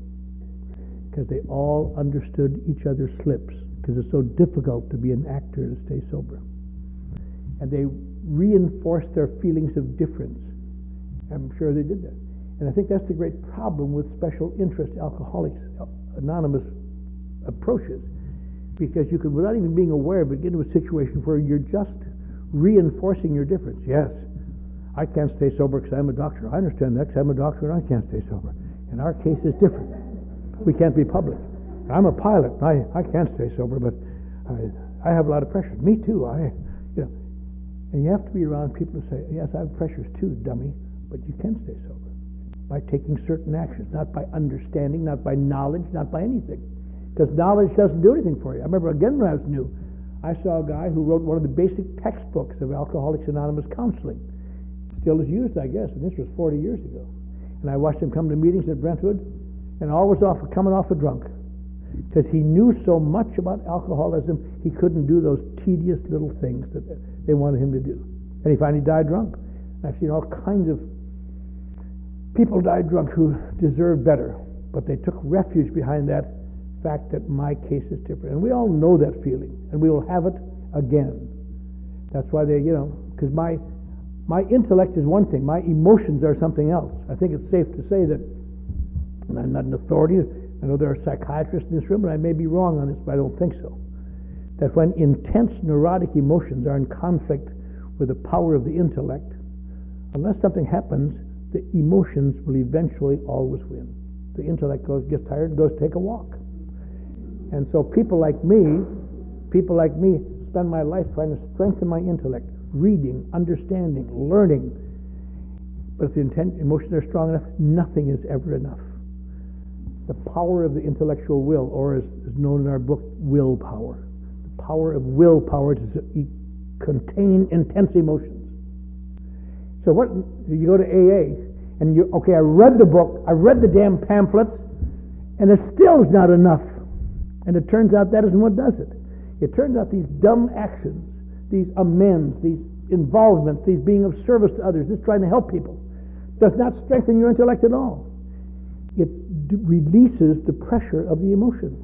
because they all understood each other's slips because it's so difficult to be an actor to stay sober. And they reinforced their feelings of difference. I'm sure they did that. And I think that's the great problem with special interest alcoholics uh, anonymous approaches because you could, without even being aware of it, get into a situation where you're just reinforcing your difference. Yes, I can't stay sober because I'm a doctor. I understand that because I'm a doctor and I can't stay sober. And our case is different. We can't be public. I'm a pilot. I, I can't stay sober, but I, I have a lot of pressure. Me too. I, you know, and you have to be around people who say, yes, I have pressures too, dummy, but you can stay sober by taking certain actions, not by understanding, not by knowledge, not by anything. Because knowledge doesn't do anything for you. I remember again when I was new, I saw a guy who wrote one of the basic textbooks of Alcoholics Anonymous counseling still is used, I guess, and this was 40 years ago. And I watched him come to meetings at Brentwood, and always off coming off a drunk, because he knew so much about alcoholism, he couldn't do those tedious little things that they wanted him to do. And he finally died drunk. I've seen all kinds of people die drunk who deserve better, but they took refuge behind that fact that my case is different. And we all know that feeling, and we will have it again. That's why they, you know, because my my intellect is one thing, my emotions are something else. I think it's safe to say that, and I'm not an authority, I know there are psychiatrists in this room, and I may be wrong on this, but I don't think so. That when intense neurotic emotions are in conflict with the power of the intellect, unless something happens, the emotions will eventually always win. The intellect goes, gets tired, goes take a walk. And so people like me, people like me spend my life trying to strengthen my intellect, reading, understanding, learning. But if the intent, emotions are strong enough, nothing is ever enough. The power of the intellectual will, or as is known in our book, willpower. The power of willpower to contain intense emotions. So what you go to AA and you okay, I read the book, I read the damn pamphlets, and it still is not enough. And it turns out that isn't what does it. It turns out these dumb actions, these amends, these involvements, these being of service to others, this trying to help people, does not strengthen your intellect at all. it d- releases the pressure of the emotions.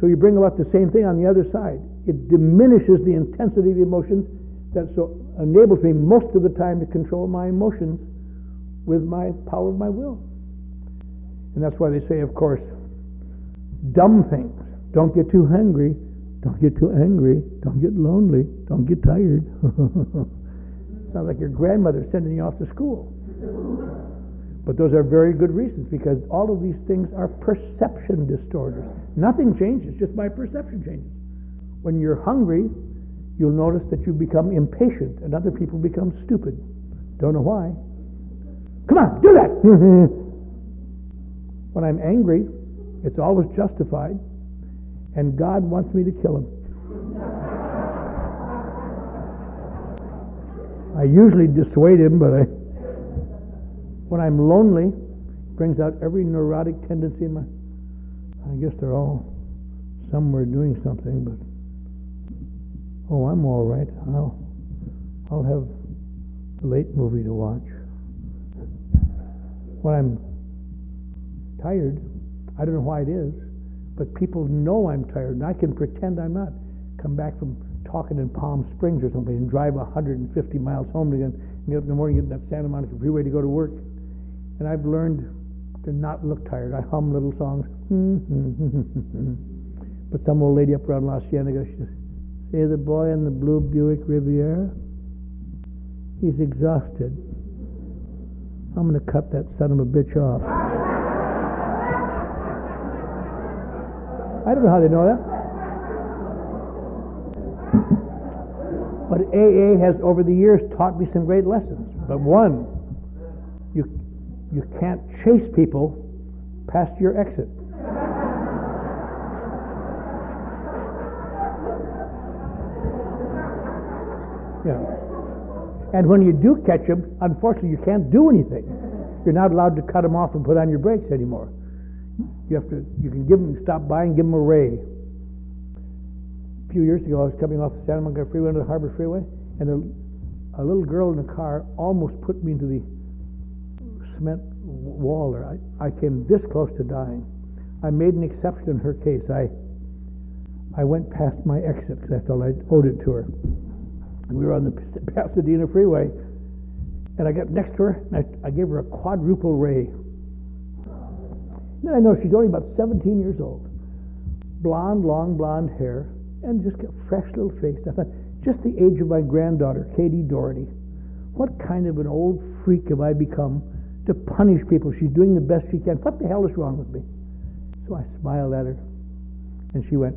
So you bring about the same thing on the other side. It diminishes the intensity of the emotions that so enables me most of the time to control my emotions with my power of my will. And that's why they say, of course, dumb things. Don't get too hungry. Don't get too angry. Don't get lonely. Don't get tired. Sounds like your grandmother sending you off to school. But those are very good reasons because all of these things are perception distorters. Nothing changes, just my perception changes. When you're hungry, you'll notice that you become impatient and other people become stupid. Don't know why. Come on, do that! when I'm angry, it's always justified, and God wants me to kill him. I usually dissuade him, but I, when I'm lonely, brings out every neurotic tendency in my. I guess they're all somewhere doing something, but oh, I'm all right. I'll I'll have a late movie to watch. When I'm tired, I don't know why it is, but people know I'm tired, and I can pretend I'm not. Come back from talking in Palm Springs or something and drive 150 miles home to get, get up in the morning, get in that Santa Monica freeway to go to work. And I've learned to not look tired. I hum little songs. but some old lady up around La Cienega, she says, See the boy in the blue Buick Riviera? He's exhausted. I'm going to cut that son of a bitch off. I don't know how they know that. But AA has over the years taught me some great lessons. But one, you, you can't chase people past your exit. Yeah. And when you do catch them, unfortunately, you can't do anything. You're not allowed to cut them off and put on your brakes anymore. You have to. You can give them, stop by and give them a ray. A few years ago, I was coming off the Santa Monica Freeway into the Harbor Freeway, and a, a little girl in a car almost put me into the cement wall there. I, I came this close to dying. I made an exception in her case. I I went past my exit because I felt I owed it to her. We were on the Pasadena Freeway, and I got next to her, and I, I gave her a quadruple ray. Then I know she's only about 17 years old. Blonde, long blonde hair, and just a fresh little face. I thought, just the age of my granddaughter, Katie Doherty. What kind of an old freak have I become to punish people? She's doing the best she can. What the hell is wrong with me? So I smiled at her, and she went,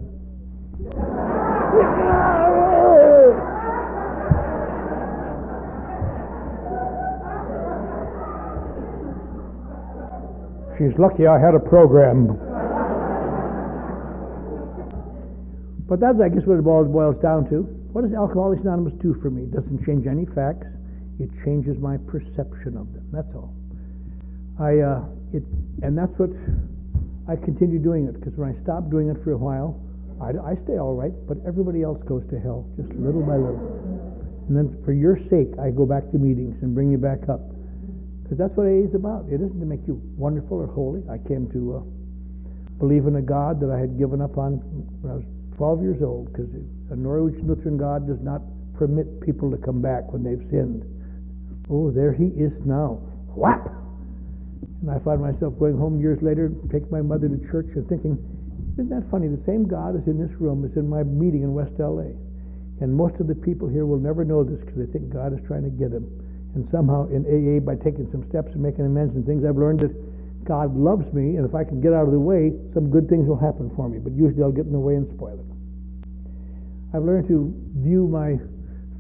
She's lucky I had a program. But that's, I guess, what it boils, boils down to. What does Alcoholics Anonymous do for me? It doesn't change any facts. It changes my perception of them. That's all. I, uh, it, and that's what I continue doing it because when I stop doing it for a while, I, I stay all right, but everybody else goes to hell just little by little. And then for your sake, I go back to meetings and bring you back up. Because that's what AA is about. It isn't to make you wonderful or holy. I came to uh, believe in a God that I had given up on when I was 12 years old, because a Norwegian Lutheran God does not permit people to come back when they've sinned. Oh, there he is now. Whap! And I find myself going home years later, taking my mother to church, and thinking, isn't that funny? The same God is in this room as in my meeting in West LA. And most of the people here will never know this because they think God is trying to get them. And somehow in AA, by taking some steps and making amends and things, I've learned that God loves me, and if I can get out of the way, some good things will happen for me. But usually I'll get in the way and spoil it. I've learned to view my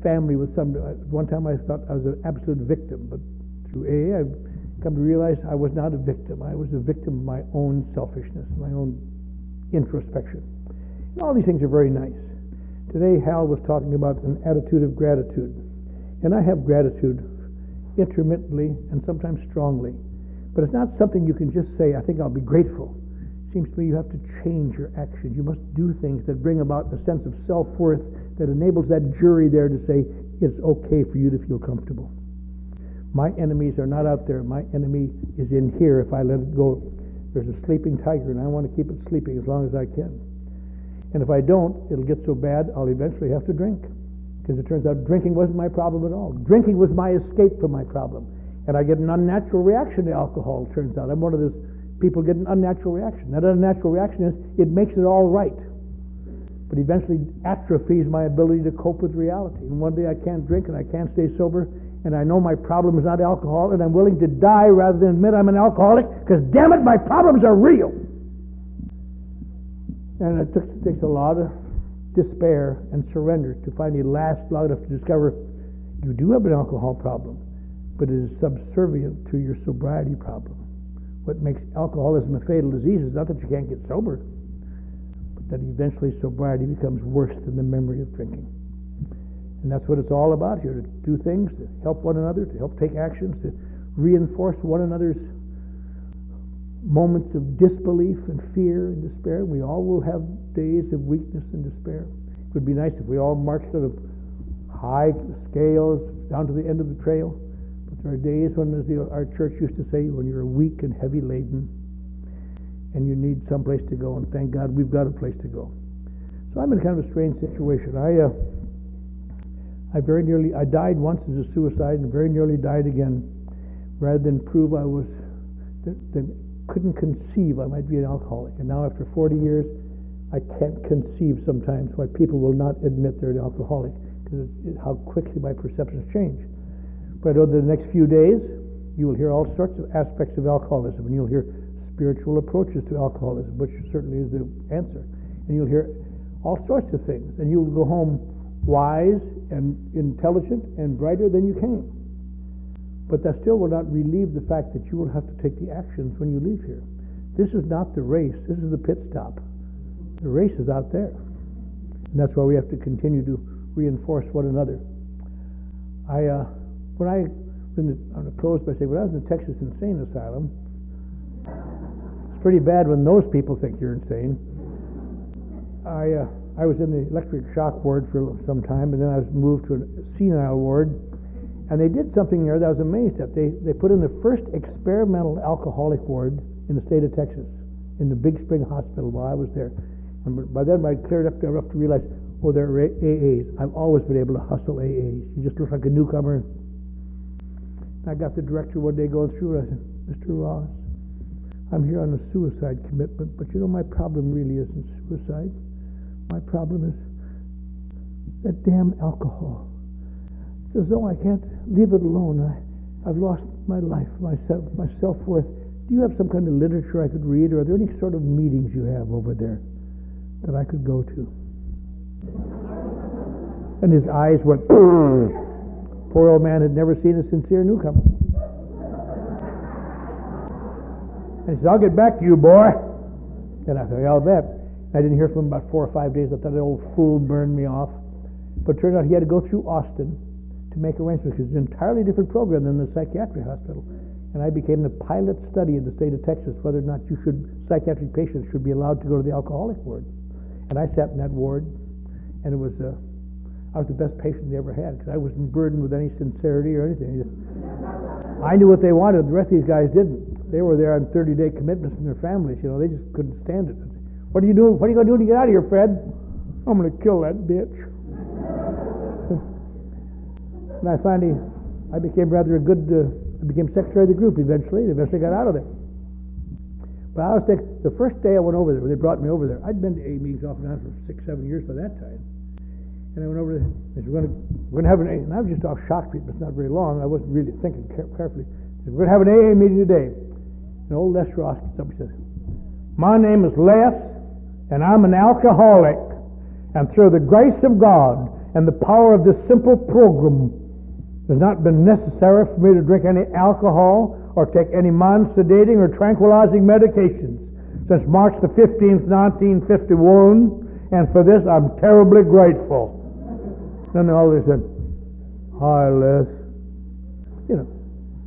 family with some. Uh, one time I thought I was an absolute victim, but through AA, I've come to realize I was not a victim. I was a victim of my own selfishness, my own introspection. And all these things are very nice. Today, Hal was talking about an attitude of gratitude. And I have gratitude intermittently and sometimes strongly. But it's not something you can just say, I think I'll be grateful. It seems to me you have to change your actions. You must do things that bring about a sense of self worth that enables that jury there to say, it's okay for you to feel comfortable. My enemies are not out there. My enemy is in here if I let it go There's a sleeping tiger, and I want to keep it sleeping as long as I can. And if I don't, it'll get so bad I'll eventually have to drink. Because it turns out drinking wasn't my problem at all. Drinking was my escape from my problem. And I get an unnatural reaction to alcohol, it turns out. I'm one of those people get an unnatural reaction. That unnatural reaction is it makes it all right. But eventually atrophies my ability to cope with reality. And one day I can't drink and I can't stay sober, and I know my problem is not alcohol, and I'm willing to die rather than admit I'm an alcoholic, because damn it, my problems are real. And it, takes a lot of despair and surrender to finally last long enough to discover you do have an alcohol problem, but it is subservient to your sobriety problem. What makes alcoholism a fatal disease is not that you can't get sober, but that eventually sobriety becomes worse than the memory of drinking. And that's what it's all about here to do things, to help one another, to help take actions, to reinforce one another's moments of disbelief and fear and despair. We all will have days of weakness and despair. It would be nice if we all marched on a high scales down to the end of the trail. But there are days when, as the, our church used to say, when you're weak and heavy laden and you need some place to go. And thank God we've got a place to go. So I'm in kind of a strange situation. I, uh, I very nearly, I died once as a suicide and very nearly died again rather than prove I was, that couldn't conceive I might be an alcoholic. And now, after 40 years, I can't conceive sometimes why people will not admit they're an alcoholic because how quickly my perceptions change. But over the next few days, you will hear all sorts of aspects of alcoholism, and you'll hear spiritual approaches to alcoholism, which certainly is the answer. And you'll hear all sorts of things, and you'll go home wise and intelligent and brighter than you came. But that still will not relieve the fact that you will have to take the actions when you leave here. This is not the race, this is the pit stop. The race is out there. And that's why we have to continue to reinforce one another. I, uh, when I, when the, I'm going to close by saying, when I was in the Texas Insane Asylum, it's pretty bad when those people think you're insane. I, uh, I was in the electric shock ward for some time, and then I was moved to a senile ward and they did something there that I was amazed at. They, they put in the first experimental alcoholic ward in the state of Texas, in the Big Spring Hospital while I was there. And by then I'd cleared up enough to realize, oh, they're AAs. I've always been able to hustle AAs. You just look like a newcomer. I got the director one day going through and I said, Mr. Ross, I'm here on a suicide commitment, but you know my problem really isn't suicide. My problem is that damn alcohol. As though I can't leave it alone. I, I've lost my life, myself, my self-worth. Do you have some kind of literature I could read, or are there any sort of meetings you have over there that I could go to? And his eyes went, poor old man had never seen a sincere newcomer. And he said, I'll get back to you, boy. And I thought, I'll bet. I didn't hear from him about four or five days. I thought that old fool burned me off. But it turned out he had to go through Austin to make arrangements because it's an entirely different program than the psychiatric hospital. And I became the pilot study in the state of Texas whether or not you should psychiatric patients should be allowed to go to the alcoholic ward. And I sat in that ward, and it was uh, I was the best patient they ever had because I wasn't burdened with any sincerity or anything. I knew what they wanted. The rest of these guys didn't. They were there on 30-day commitments from their families. You know, they just couldn't stand it. What are you doing? What are you going to do to get out of here, Fred? I'm going to kill that bitch. And I finally, I became rather a good, uh, I became secretary of the group eventually. Eventually got out of there. But I was thinking, the first day I went over there, when they brought me over there, I'd been to A meetings off and on for six, seven years by that time. And I went over there, they said, we're going we're to have an A, and I was just off shock treatment, it's not very long. I wasn't really thinking carefully. Said, we're going to have an AA meeting today. And old Les Ross gets up and says, my name is Les, and I'm an alcoholic. And through the grace of God and the power of this simple program, it has not been necessary for me to drink any alcohol or take any mind sedating or tranquilizing medications since March the 15th, 1951, and for this I'm terribly grateful. Then all they said, Hi, Les. You know,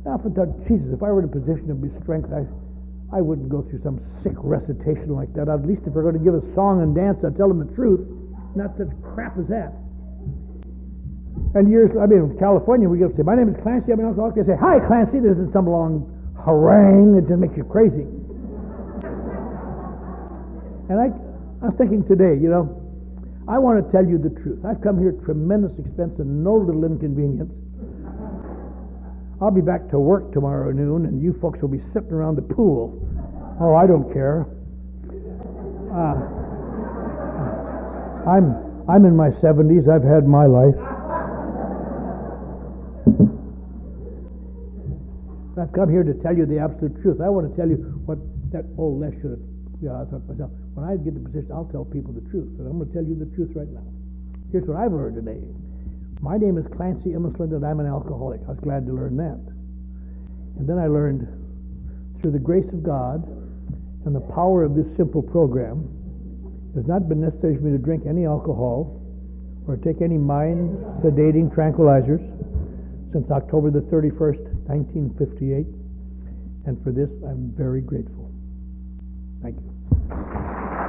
I often thought, Jesus, if I were in a position of strength, I, I wouldn't go through some sick recitation like that. At least if we're going to give a song and dance, I'd tell them the truth, not such crap as that. And years, I mean, in California, we go say, my name is Clancy, I'm an alcoholic. They say, hi, Clancy. This is some long harangue that just makes you crazy. And I, I'm thinking today, you know, I want to tell you the truth. I've come here at tremendous expense and no little inconvenience. I'll be back to work tomorrow noon, and you folks will be sitting around the pool. Oh, I don't care. Uh, I'm I'm in my 70s. I've had my life. I've come here to tell you the absolute truth. I want to tell you what that old Les should have. Yeah, I thought to myself, when I get the position, I'll tell people the truth. And I'm going to tell you the truth right now. Here's what I've learned today. My name is Clancy Imislund, and I'm an alcoholic. I was glad to learn that. And then I learned through the grace of God and the power of this simple program, it has not been necessary for me to drink any alcohol or take any mind sedating tranquilizers since October the 31st, 1958. And for this, I'm very grateful. Thank you.